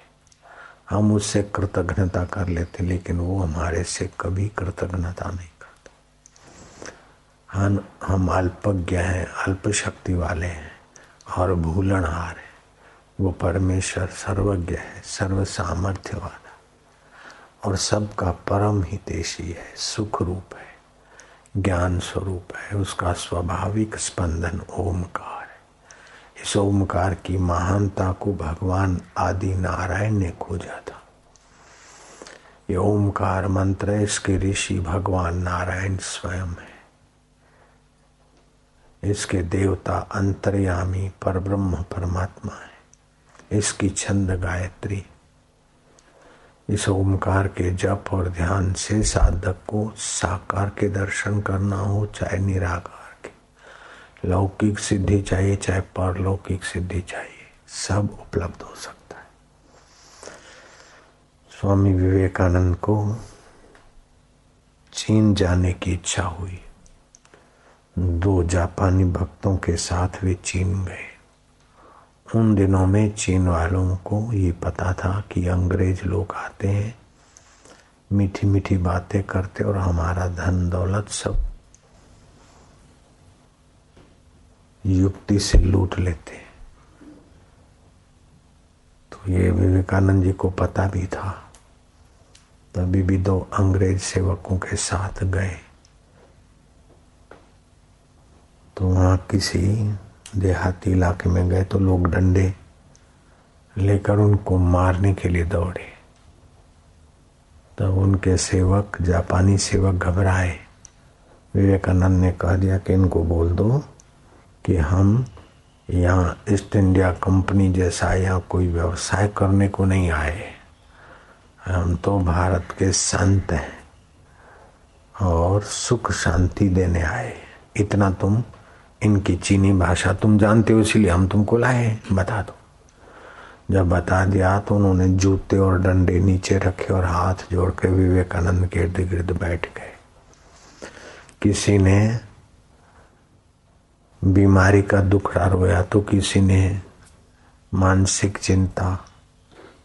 हम उससे कृतज्ञता कर लेते, लेकिन वो हमारे से कभी कृतज्ञता नहीं। हम हम अल्पज्ञ हैं अल्प शक्ति वाले हैं और भूलनहार है। वो परमेश्वर सर्वज्ञ है सर्व सामर्थ्य वाला और सबका परम हितेशी है सुख रूप है ज्ञान स्वरूप है। उसका स्वाभाविक स्पंदन ओमकार है। इस ओमकार की महानता को भगवान आदि नारायण ने खोजा था। ये ओमकार मंत्र इसके ऋषि भगवान नारायण स्वयं है। इसके देवता अंतर्यामी परब्रह्म परमात्मा है। इसकी छंद गायत्री। इस ओमकार के जप और ध्यान से साधक को साकार के दर्शन करना हो, चाहे निराकार के। लौकिक सिद्धि चाहिए, चाहे परलौकिक सिद्धि चाहिए, सब उपलब्ध हो सकता है। स्वामी विवेकानंद को चीन जाने की इच्छा हुई। दो जापानी भक्तों के साथ वे चीन गए। उन दिनों में चीन वालों को ये पता था कि अंग्रेज़ लोग आते हैं मीठी मीठी बातें करते और हमारा धन दौलत सब युक्ति से लूट लेते। तो ये विवेकानंद जी को पता भी था। तभी भी दो अंग्रेज़ सेवकों के साथ गए। तो वहाँ किसी देहाती इलाके में गए तो लोग डंडे लेकर उनको मारने के लिए दौड़े। तब उनके सेवक, जापानी सेवक घबराए। विवेकानंद ने कह दिया कि इनको बोल दो कि हम यहाँ ईस्ट इंडिया कंपनी जैसा यहाँ कोई व्यवसाय करने को नहीं आए। हम तो भारत के संत हैं और सुख शांति देने आए। इतना तुम इनकी चीनी भाषा तुम जानते हो, इसीलिए हम तुमको लाए हैं। बता दो। जब बता दिया तो उन्होंने जूते और डंडे नीचे रखे और हाथ जोड़ के विवेकानंद के इर्द गिर्द बैठ गए। किसी ने बीमारी का दुखड़ा रोया तो किसी ने मानसिक चिंता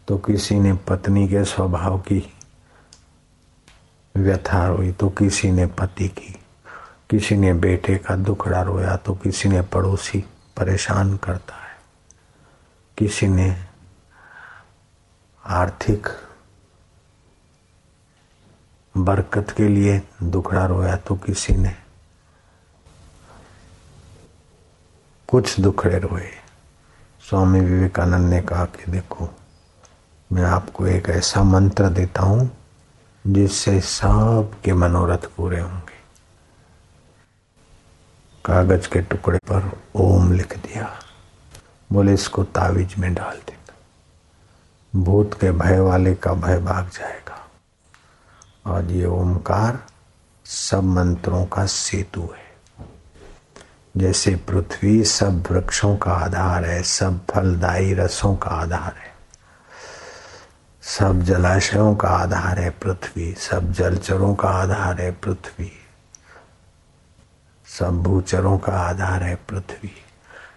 तो किसी ने पत्नी के स्वभाव की व्यथा रोई तो किसी ने पति की। किसी ने बेटे का दुखड़ा रोया तो किसी ने पड़ोसी परेशान करता है। किसी ने आर्थिक बरकत के लिए दुखड़ा रोया तो किसी ने कुछ दुखड़े रोए। स्वामी विवेकानंद ने कहा कि देखो, मैं आपको एक ऐसा मंत्र देता हूँ जिससे सबके मनोरथ पूरे होंगे। कागज़ के टुकड़े पर ओम लिख दिया। बोले, इसको तावीज में डाल देना भूत के भय वाले का भय भाग जाएगा। और ये ओमकार सब मंत्रों का सेतु है। जैसे पृथ्वी सब वृक्षों का आधार है, सब फलदायी रसों का आधार है। सब जलाशयों का आधार है पृथ्वी, सब जलचरों का आधार है पृथ्वी। सब भूचरों का आधार है पृथ्वी।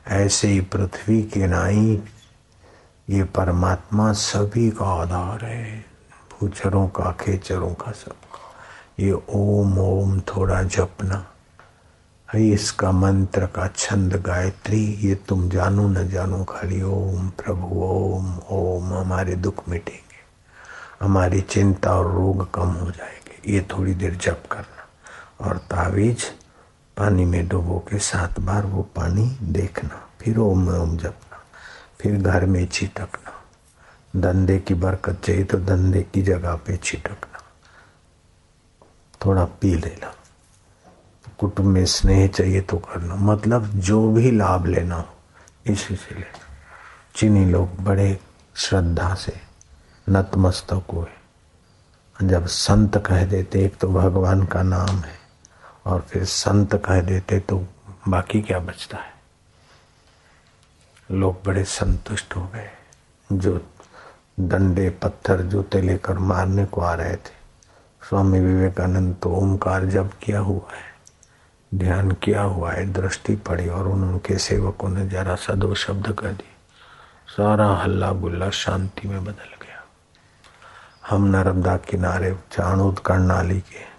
ऐसे ही पृथ्वी के नाई, ये परमात्मा सभी का आधार है। भूचरों का खेचरों का सबका। ये ओम ओम थोड़ा जपना। इसका मंत्र का छंद गायत्री, ये तुम जानो न जानो खाली ओम प्रभु, ओम ओम, हमारे दुख मिटेंगे। हमारी चिंता और रोग कम हो जाएँगे। ये थोड़ी देर जप करना। और तावीज पानी में डुबो के सात बार वो पानी देखना, फिर ओम ओम जपना, फिर घर में छिटकना। धंधे की बरकत चाहिए तो धंधे की जगह पे छिटकना। थोड़ा पी लेना। कुटुंब में स्नेह चाहिए तो करना। मतलब जो भी लाभ लेना हो, इसी से लेना। चीनी लोग बड़े श्रद्धा से नतमस्तक हुए। जब संत कह देते, एक तो भगवान का नाम है। और फिर संत कह देते तो बाकी क्या बचता है? लोग बड़े संतुष्ट हो गए। जो डंडे, पत्थर, जूते लेकर मारने को आ रहे थे। स्वामी विवेकानंद तो ओमकार जब किया हुआ है, ध्यान किया हुआ है, दृष्टि पड़ी और उनके सेवकों ने जरा सा दो शब्द कर दिए। सारा हल्ला गुल्ला शांति में बदल गया। हम नर्मदा किनारे चाणूद कर्णाली के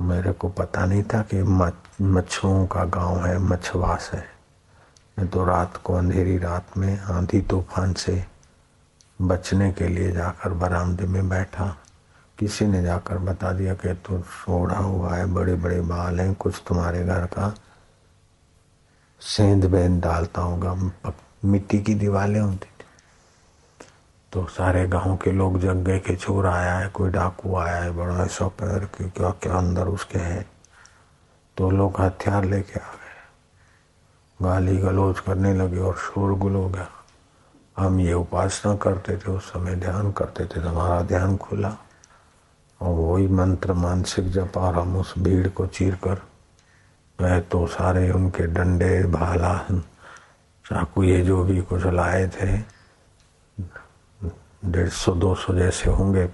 मेरे को पता नहीं था कि मच्छरों का गाँव है मछवास है। मैं तो रात को अंधेरी रात में आंधी तूफ़ान से बचने के लिए जाकर बरामदे में बैठा। किसी ने जाकर बता दिया कि तू सोढ़ा हुआ है बड़े बड़े बाल हैं, कुछ तुम्हारे घर का सेंध बेंद डालता होगा मिट्टी की दीवारें होती तो सारे गाँव के लोग जग गए कि चोर आया है, कोई डाकू आया है, बड़ा ऐसा पैर के क्या क्या अंदर उसके है। तो लोग हथियार लेके आ गए। गाली गलोच करने लगे और शोरगुल हो गया। हम ये उपासना करते थे, उस समय ध्यान करते थे हमारा ध्यान खुला। और वही मंत्र मानसिक जप और हम उस भीड़ को चीर कर गए तो सारे उनके डंडे, भाला, चाकू, ये जो भी कुछ लाए थे डेढ़ सौ, दो सौ जैसे होंगे,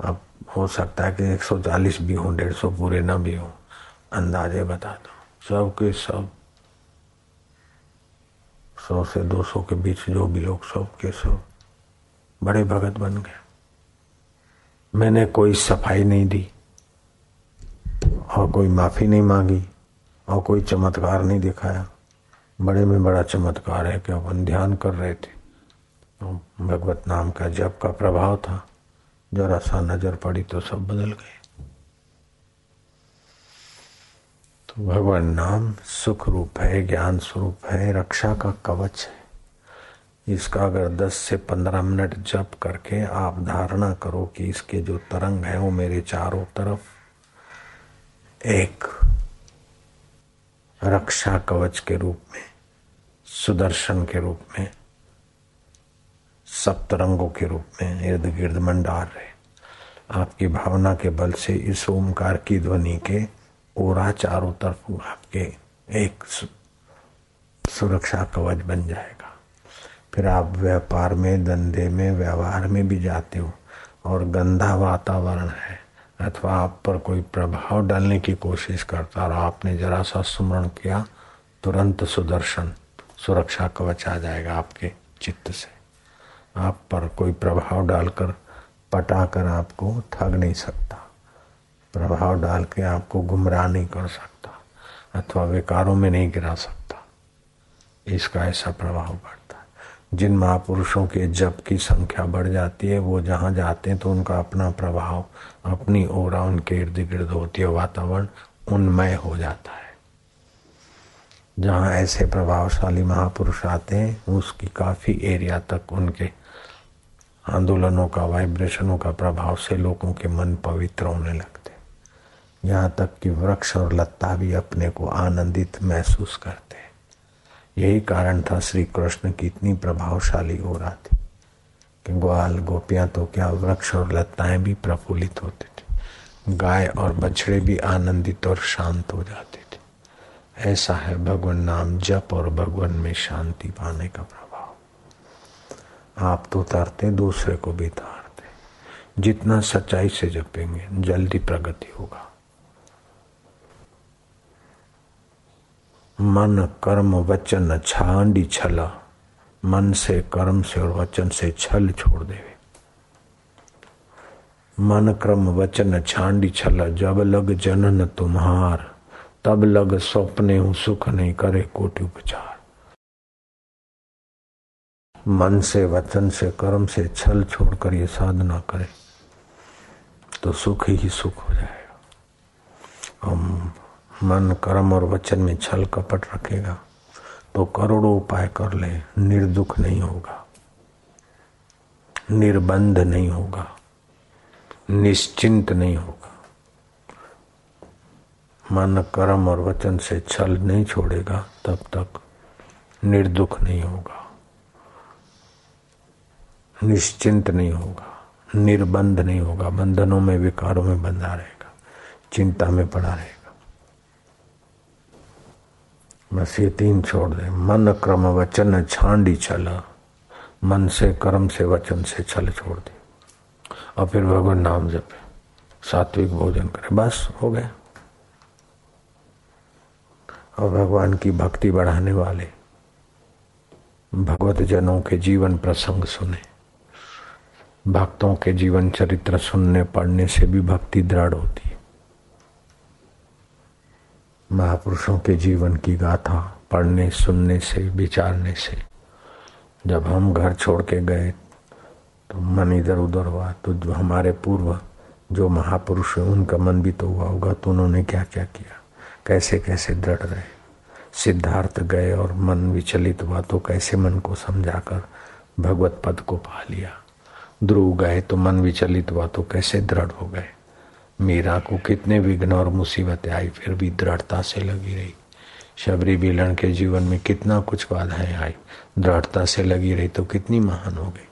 अब हो सकता है कि एक सौ चालीस भी हों, डेढ़ सौ पूरे न भी हों। अंदाजे बता दो। सब के सब, सौ से दो सौ के बीच जो भी लोग, सब के सब बड़े भगत बन गए। मैंने कोई सफ़ाई नहीं दी, और कोई माफ़ी नहीं मांगी, और कोई चमत्कार नहीं दिखाया। बड़े में बड़ा चमत्कार है कि अपन ध्यान कर रहे थे। भगवत नाम का जप का प्रभाव था। जरा सा नज़र पड़ी तो सब बदल गए। तो भगवान नाम सुख रूप है, ज्ञान स्वरूप है, रक्षा का कवच है। इसका अगर 10 से 15 मिनट जप करके आप धारणा करो कि इसके जो तरंग है वो मेरे चारों तरफ़, एक रक्षा कवच के रूप में, सुदर्शन के रूप में सप्तरंगों के रूप में इर्द गिर्द मंडार रहे। आपकी भावना के बल से इस ओमकार की ध्वनि के ओरा चारों तरफ़ आपके एक सुरक्षा कवच बन जाएगा। फिर आप व्यापार में, धंधे में, व्यवहार में भी जाते हो और गंदा वातावरण है, अथवा आप पर कोई प्रभाव डालने की कोशिश करता और आपने जरा सा स्मरण किया, तुरंत सुदर्शन, सुरक्षा कवच आ जाएगा आपके चित्त से। आप पर कोई प्रभाव डालकर, पटाकर आपको ठग नहीं सकता। प्रभाव डाल के आपको गुमराह नहीं कर सकता, अथवा विकारों में नहीं गिरा सकता। इसका ऐसा प्रभाव पड़ता है। जिन महापुरुषों के जप की संख्या बढ़ जाती है, वो जहाँ जाते हैं तो उनका अपना प्रभाव, अपनी ओरा उनके इर्द गिर्द होती है वातावरण उन्मय हो जाता है। जहाँ ऐसे प्रभावशाली महापुरुष आते हैं, उसकी काफ़ी एरिया तक उनके आंदोलनों का वाइब्रेशनों का प्रभाव से लोगों के मन पवित्र होने लगते यहाँ तक कि वृक्ष और लता भी अपने को आनंदित महसूस करते यही कारण था श्री कृष्ण की इतनी प्रभावशाली हो रहा थी कि ग्वाल, गोपियाँ तो क्या वृक्ष और लताएँ भी प्रफुल्लित होते थे। गाय और बछड़े भी आनंदित और शांत हो जाते थे। ऐसा है भगवान नाम जप और भगवान में शांति पाने का प्रभाव। आप तो उतारते दूसरे को भी तारते जितना सच्चाई से जपेंगे, जल्दी प्रगति होगा। मन कर्म वचन छांडी छला, मन से कर्म से और वचन से छल छोड़ देवे। मन क्रम वचन छांडी छला, जब लग जनन तुम्हार, तब लग स्वप्ने हूँ सुख नहीं करे कोटि उपचार। मन से, वचन से, कर्म से छल छोड़कर ये साधना करे तो सुख ही सुख हो जाएगा। हम मन, कर्म और वचन में छल कपट रखेगा तो करोड़ों उपाय कर ले, निर्दुख नहीं होगा, निर्बंध नहीं होगा, निश्चिंत नहीं होगा। मन, कर्म और वचन से छल नहीं छोड़ेगा, तब तक निर्दुख नहीं होगा। निश्चिंत नहीं होगा, निर्बंध नहीं होगा, बंधनों में, विकारों में बंधा रहेगा, चिंता में पड़ा रहेगा। बस ये तीन छोड़ दे। मन क्रम वचन छांडी छल, मन से कर्म से वचन से छल छोड़ दे। और फिर भगवान नाम जपे, सात्विक भोजन करे, बस हो गए और भगवान की भक्ति बढ़ाने वाले भगवत जनों के जीवन प्रसंग सुने। भक्तों के जीवन चरित्र सुनने, पढ़ने से भी भक्ति दृढ़ होती है। महापुरुषों के जीवन की गाथा पढ़ने, सुनने से, विचारने से, जब हम घर छोड़ के गए तो मन इधर उधर हुआ तो जो हमारे पूर्व, जो महापुरुष है, उनका मन भी तो हुआ होगा तो उन्होंने क्या क्या? किया कैसे कैसे दृढ़ रहे? सिद्धार्थ गए और मन विचलित हुआ तो कैसे मन को समझाकर भगवत पद को पा लिया? ध्रुव गए तो मन विचलित हुआ तो कैसे दृढ़ हो गए? मीरा को कितने विघ्न और मुसीबतें आई, फिर भी दृढ़ता से लगी रही। शबरी बिलन के जीवन में कितना कुछ बाधाएँ आई, दृढ़ता से लगी रही तो कितनी महान हो गई।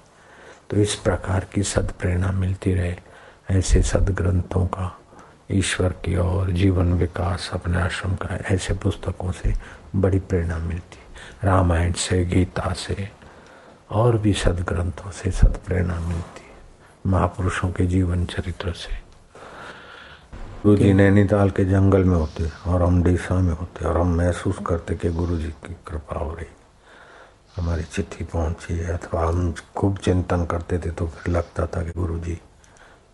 तो इस प्रकार की सद प्रेरणा मिलती रहे, ऐसे सदग्रंथों का ईश्वर की और जीवन विकास, अपने आश्रम का, ऐसे पुस्तकों से बड़ी प्रेरणा मिलती। रामायण से, गीता से और भी सदग्रंथों से सद प्रेरणा मिलती महापुरुषों के जीवन चरित्र से। गुरु जी नैनीताल के जंगल में होते और हम डीसा में होते और हम महसूस करते कि गुरु जी की कृपा हो रही। हमारी चिट्ठी पहुँची है अथवा हम खूब चिंतन करते थे तो फिर लगता था कि गुरु जी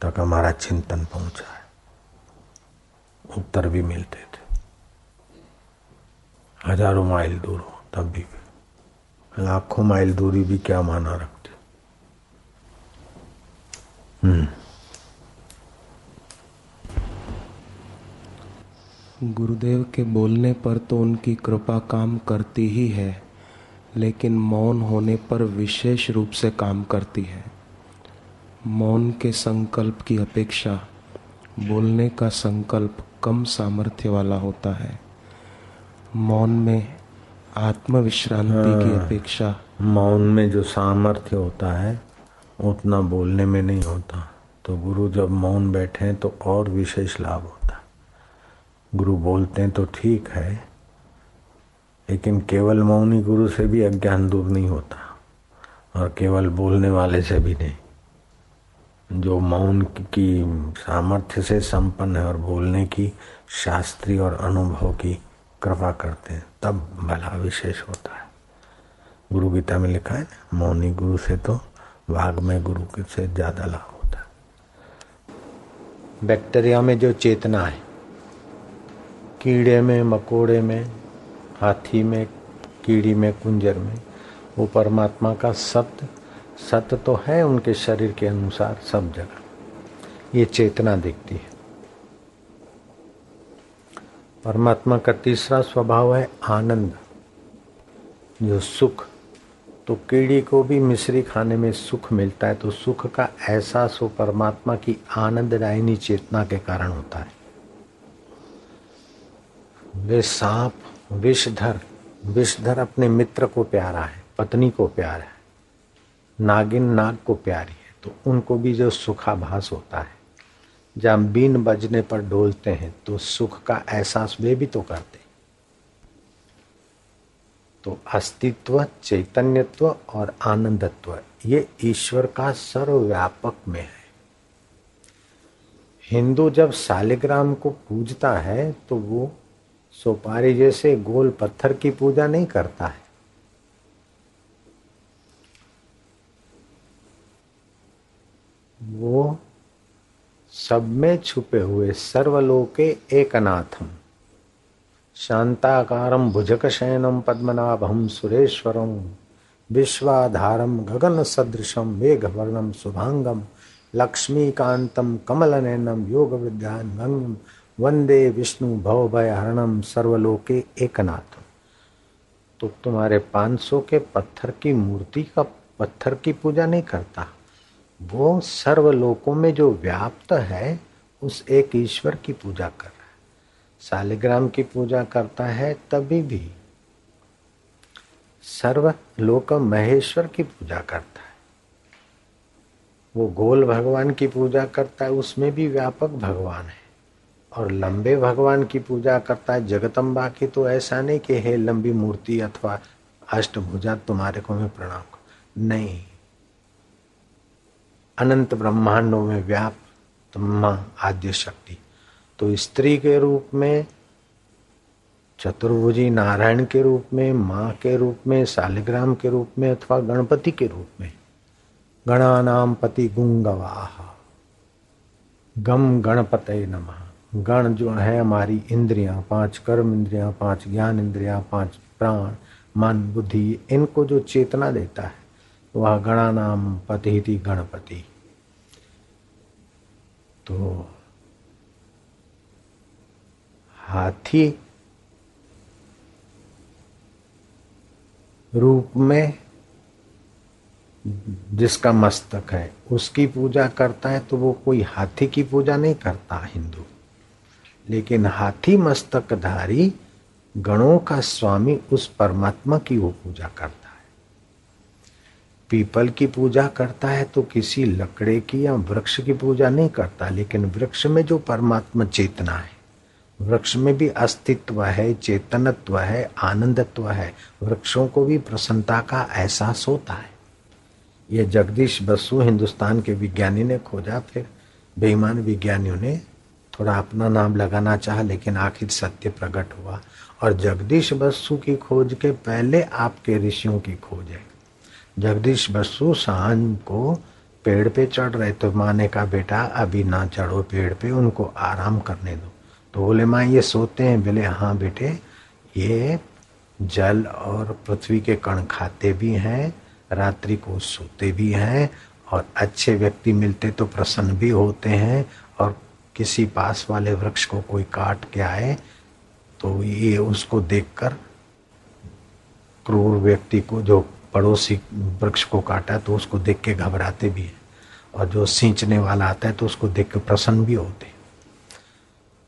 तक हमारा चिंतन पहुँचा है। उत्तर भी मिलते थे। हज़ारों माइल दूर हो तब भी लाखों माइल दूरी भी क्या माना रखते हम्म। गुरुदेव के बोलने पर तो उनकी कृपा काम करती ही है, लेकिन मौन होने पर विशेष रूप से काम करती है। मौन के संकल्प की अपेक्षा बोलने का संकल्प कम सामर्थ्य वाला होता है। मौन में आत्मविश्रांति हाँ, की। अपेक्षा। मौन में जो सामर्थ्य होता है उतना बोलने में नहीं होता। तो गुरु जब मौन बैठे हैं तो और विशेष लाभ होता गुरु बोलते हैं तो ठीक है लेकिन केवल मौनी गुरु से भी अज्ञान दूर नहीं होता और केवल बोलने वाले से भी नहीं। जो मौन की सामर्थ्य से संपन्न है और बोलने की शास्त्री और अनुभव की कृपा करते हैं। तब भला विशेष होता है। गुरु गीता में लिखा है, मौनी गुरु से तो वाघ में गुरु के से ज़्यादा लाभ होता है। बैक्टीरिया में जो चेतना है, कीड़े में, मकोड़े में, हाथी में, कीड़ी में, कुंजर में, वो परमात्मा का सत्य सत्य तो है उनके शरीर के अनुसार सब जगह। ये चेतना दिखती है। परमात्मा का तीसरा स्वभाव है आनंद। जो सुख तो कीड़ी को भी मिश्री खाने में सुख मिलता है तो सुख का एहसास हो परमात्मा की आनंददायिनी चेतना के कारण होता है। वे सांप, विषधर विषधर अपने मित्र को प्यारा है, पत्नी को प्यारा है, नागिन नाग को प्यारी है तो उनको भी जो सुखाभास होता है। जब बीन बजने पर डोलते हैं तो सुख का एहसास वे भी तो करते तो अस्तित्व, चैतन्यत्व और आनंदत्व, ये ईश्वर का सर्वव्यापक में है। हिंदू जब शालिग्राम को पूजता है तो वो सोपारी जैसे गोल पत्थर की पूजा नहीं करता है। वो सब में छुपे हुए सर्वलोके एकनाथम। शांताकारम भुजक शयनम पद्मनाभम सुरेश्वरम विश्वाधारम गगन सदृशम मेघवर्णम शुभांगम लक्ष्मीकांतम कमल नयनम योग विद्यान गंगम वंदे विष्णु भव भय हरणम सर्वलोके एकनाथ तो तुम्हारे 500 के पत्थर की मूर्ति का पत्थर की पूजा नहीं करता? वो सर्वलोकों में जो व्याप्त है, उस एक ईश्वर की पूजा कर रहा है। शालिग्राम की पूजा करता है, तभी भी सर्व लोक महेश्वर की पूजा करता है। वो गोल भगवान की पूजा करता है, उसमें भी व्यापक भगवान है। और लंबे भगवान की पूजा करता है जगतम्बा की तो ऐसा नहीं कि हे लंबी मूर्ति अथवा अष्टभुजा, तुम्हारे को मैं प्रणाम नहीं। अनंत ब्रह्मांडों में व्याप्त माँ आद्य शक्ति। तो स्त्री के रूप में, चतुर्भुजी नारायण के रूप में, माँ के रूप में, शालिग्राम के रूप में अथवा गणपति के रूप में। गणा नाम पति गुंगवाह गम गणपत नमः। गण जो है हमारी इंद्रियाँ, पाँच कर्म इंद्रियाँ, पाँच ज्ञान इंद्रियाँ, पाँच प्राण, मन, बुद्धि, इनको जो चेतना देता है। वह गणा नाम पति थी गणपति। तो हाथी रूप में जिसका मस्तक है, उसकी पूजा करता है तो वो कोई हाथी की पूजा नहीं करता, हिंदू। लेकिन हाथी मस्तकधारी गणों का स्वामी उस परमात्मा की वो पूजा करता पीपल की पूजा करता है तो किसी लकड़े की या वृक्ष की पूजा नहीं करता, लेकिन वृक्ष में जो परमात्मा चेतना है, वृक्ष में भी अस्तित्व है, चेतनत्व है, आनंदत्व है, वृक्षों को भी प्रसन्नता का एहसास होता है। ये जगदीश बसु हिंदुस्तान के विज्ञानी ने खोजा, फिर बेईमान विज्ञानियों ने थोड़ा अपना नाम लगाना चाहा, लेकिन आखिर सत्य प्रकट हुआ। और जगदीश बसु की खोज के पहले आपके ऋषियों की खोज है। जगदीश बसु साँझ को पेड़ पे चढ़ रहे तो माँ ने कहा, बेटा, अभी ना चढ़ो पेड़ पे, उनको आराम करने दो। तो बोले, माँ, ये सोते हैं? बोले हाँ बेटे, ये जल और पृथ्वी के कण खाते भी हैं, रात्रि को सोते भी हैं और अच्छे व्यक्ति मिलते तो प्रसन्न भी होते हैं और किसी पास वाले वृक्ष को कोई काट के आए तो ये उसको देखकर क्रूर व्यक्ति को जो पड़ोसी वृक्ष को काटा तो उसको देख के घबराते भी है। और जो सींचने वाला आता है तो उसको देख के प्रसन्न भी होते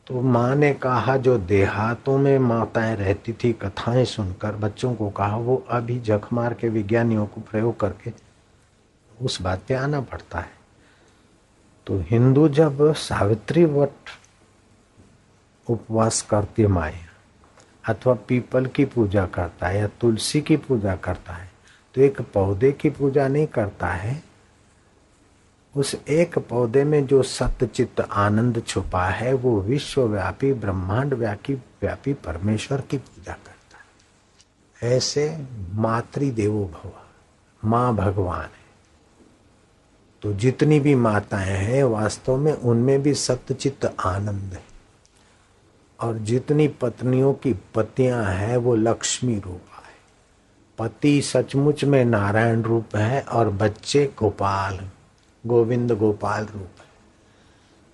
तो माँ ने कहा, जो देहातों में माताएँ रहती थी, कथाएँ सुनकर, बच्चों को कहा, वो अभी जख मार के विज्ञानियों को प्रयोग करके उस बात पे आना पड़ता है। तो हिंदू जब सावित्री वट उपवास करती माए अथवा पीपल की पूजा करता है या तुलसी की पूजा करता है तो एक पौधे की पूजा नहीं करता है। उस एक पौधे में जो सत्यचित आनंद छुपा है, वो विश्वव्यापी ब्रह्मांड व्यापी व्यापी परमेश्वर की पूजा करता है। ऐसे मातृदेवो भव, माँ भगवान है। तो जितनी भी माताएँ हैं, वास्तव में उनमें भी सत्यचित आनंद है। और जितनी पत्नियों की पतियाँ हैं, वो लक्ष्मी रूप पति सचमुच में नारायण रूप है और बच्चे गोपाल, गोविंद गोपाल रूप है।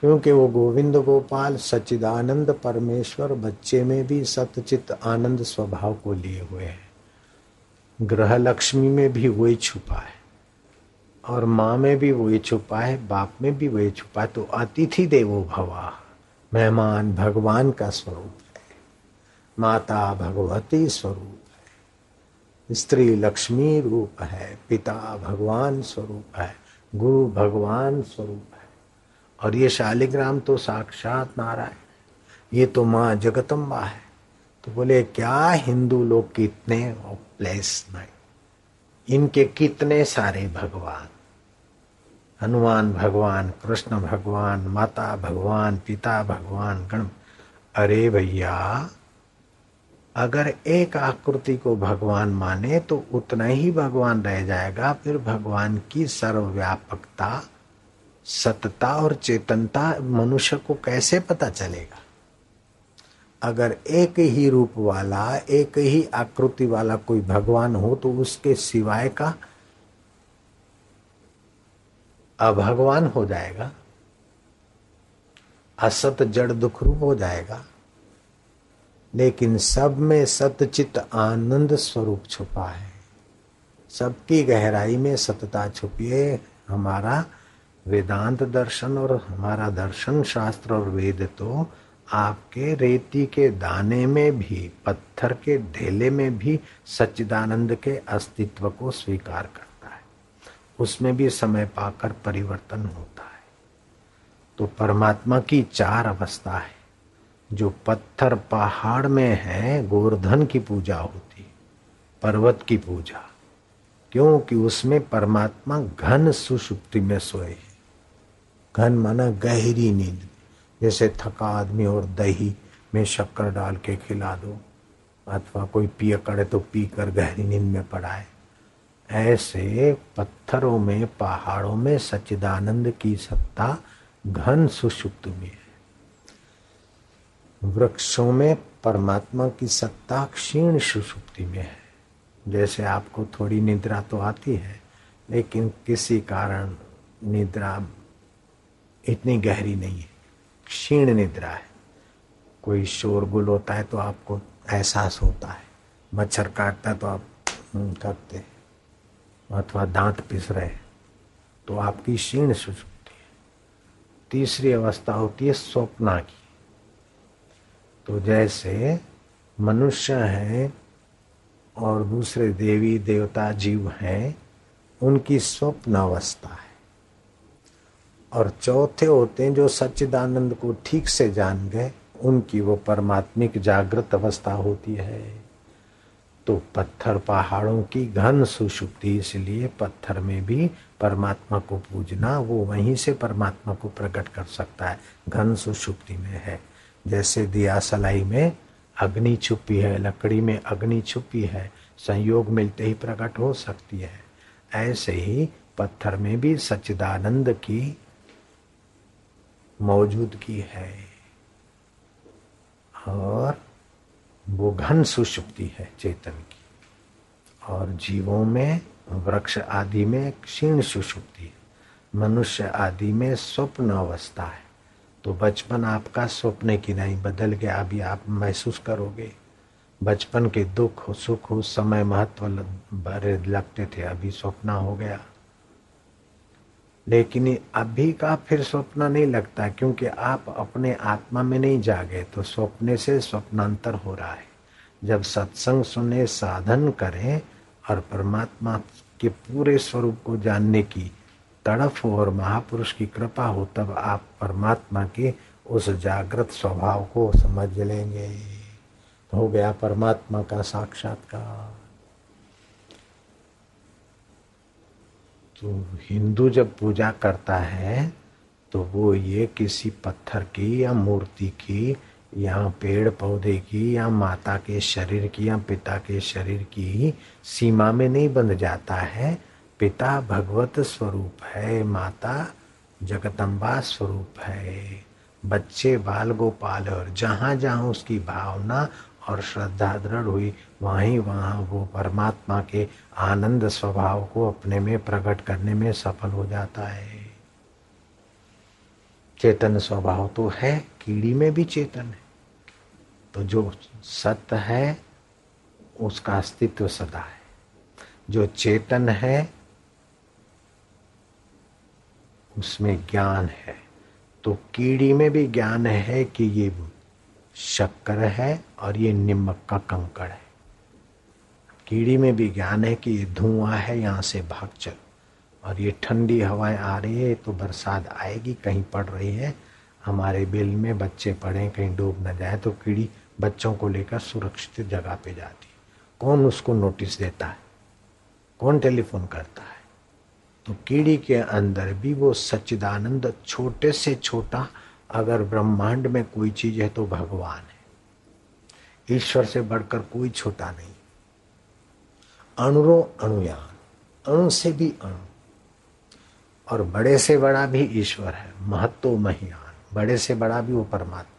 क्योंकि वो गोविंद गोपाल सच्चिदानंद परमेश्वर, बच्चे में भी सतचित आनंद स्वभाव को लिए हुए हैं। ग्रह लक्ष्मी में भी वही छुपा है और माँ में भी वही छुपा है, बाप में भी वही छुपा है। तो अतिथि देवो भवा, मेहमान भगवान का स्वरूप है। माता भगवती स्वरूप। स्त्री लक्ष्मी रूप है, पिता भगवान स्वरूप है, गुरु भगवान स्वरूप है। और ये शालिग्राम तो साक्षात नारायण ये तो माँ जगतम्बा है। तो बोले, क्या हिंदू लोग कितने प्लेस नहीं इनके कितने सारे भगवान? हनुमान भगवान, कृष्ण भगवान, माता भगवान, पिता भगवान, गण अरे भैया अगर एक आकृति को भगवान माने तो उतना ही भगवान रह जाएगा, फिर भगवान की सर्वव्यापकता, सतता और चेतनता मनुष्य को कैसे पता चलेगा? अगर एक ही रूप वाला, एक ही आकृति वाला कोई भगवान हो तो उसके सिवाय का अभगवान हो जाएगा? असत जड़ दुख रूप हो जाएगा? लेकिन सब में सतचित आनंद स्वरूप छुपा है। सबकी गहराई में सतता छुपी है हमारा वेदांत दर्शन और हमारा दर्शन शास्त्र और वेद तो आपके रेती के दाने में भी, पत्थर के ढेले में भी सच्चिदानंद के अस्तित्व को स्वीकार करता है। उसमें भी समय पाकर परिवर्तन होता है। तो परमात्मा की चार अवस्था है। जो पत्थर पहाड़ में है, गोवर्धन की पूजा होती, पर्वत की पूजा, क्योंकि उसमें परमात्मा घन सुषुप्ति में सोए घन माना गहरी नींद, जैसे थका आदमी और दही में शक्कर डाल के खिला दो। अथवा कोई पिय करे तो पी कर गहरी नींद में पड़ाए ऐसे पत्थरों में, पहाड़ों में सच्चिदानंद की सत्ता घन सुषुप्त में वृक्षों में परमात्मा की सत्ता क्षीण सुषुप्ति में है। जैसे आपको थोड़ी निद्रा तो आती है, लेकिन किसी कारण निद्रा इतनी गहरी नहीं है। क्षीण निद्रा है। कोई शोरगुल होता है तो आपको एहसास होता है। मच्छर काटता है तो आप करते हैं, अथवा दांत पिस रहे हैं तो आपकी क्षीण सुषुप्ति है। तीसरी अवस्था होती है स्वप्ना की। तो जैसे मनुष्य हैं और दूसरे देवी देवता जीव हैं, उनकी स्वप्न अवस्था है। और चौथे होते हैं जो सच्चिदानंद को ठीक से जान गए, उनकी वो परमात्मिक जागृत अवस्था होती है। तो पत्थर पहाड़ों की घन सुषुप्ति, इसलिए पत्थर में भी परमात्मा को पूजना, वो वहीं से परमात्मा को प्रकट कर सकता है। घन सुषुप्ति में है। जैसे दिया सलाई में अग्नि छुपी है, लकड़ी में अग्नि छुपी है, संयोग मिलते ही प्रकट हो सकती है। ऐसे ही पत्थर में भी सच्चिदानंद की मौजूदगी है और वो घन सुषुप्ति है चेतन की। और जीवों में, वृक्ष आदि में क्षीण सुषुप्ति मनुष्य आदि में स्वप्न अवस्था है। तो बचपन आपका स्वप्न की नहीं बदल गया, अभी आप महसूस करोगे। बचपन के दुख, सुख उस समय महत्व भरे लगते थे, अभी स्वप्न हो गया। लेकिन अभी का फिर स्वप्न नहीं लगता, क्योंकि आप अपने आत्मा में नहीं जागे तो स्वप्ने से स्वप्नांतर हो रहा है। जब सत्संग सुने, साधन करें, और परमात्मा के पूरे स्वरूप को जानने की तड़फ हो और महापुरुष की कृपा हो, तब आप परमात्मा के उस जागृत स्वभाव को समझ लेंगे। हो गया परमात्मा का साक्षात्कार। तो हिंदू जब पूजा करता है तो वो ये किसी पत्थर की या मूर्ति की, या पेड़ पौधे की, या माता के शरीर की, या पिता के शरीर की सीमा में नहीं बंध जाता है। पिता भगवत स्वरूप है, माता जगदम्बा स्वरूप है। बच्चे बाल गोपाल और जहाँ जहाँ उसकी भावना और श्रद्धा दृढ़ हुई, वहीं वहाँ वो परमात्मा के आनंद स्वभाव को अपने में प्रकट करने में सफल हो जाता है। चेतन स्वभाव तो है, कीड़ी में भी चेतन है। तो जो सत्य है, उसका अस्तित्व सदा है। जो चेतन है उसमें ज्ञान है। तो कीड़ी में भी ज्ञान है कि ये शक्कर है और ये निमक का कंकड़ है। कीड़ी में भी ज्ञान है कि ये धुआँ है, यहाँ से भाग चल। और ये ठंडी हवाएँ आ रही है तो बरसात आएगी, कहीं पड़ रही है। हमारे बिल में बच्चे पड़े कहीं डूब न जाए तो कीड़ी बच्चों को लेकर सुरक्षित जगह पे जाती है। कौन उसको नोटिस देता है? कौन टेलीफोन करता है? तो कीड़ी के अंदर भी वो सच्चिदानंद छोटे से छोटा, अगर ब्रह्मांड में कोई चीज़ है तो भगवान है। ईश्वर से बढ़कर कोई छोटा नहीं। अणुरो अणुयान, अणु से भी अणु। और बड़े से बड़ा भी ईश्वर है, महत्व महियान। बड़े से बड़ा भी वो परमात्मा।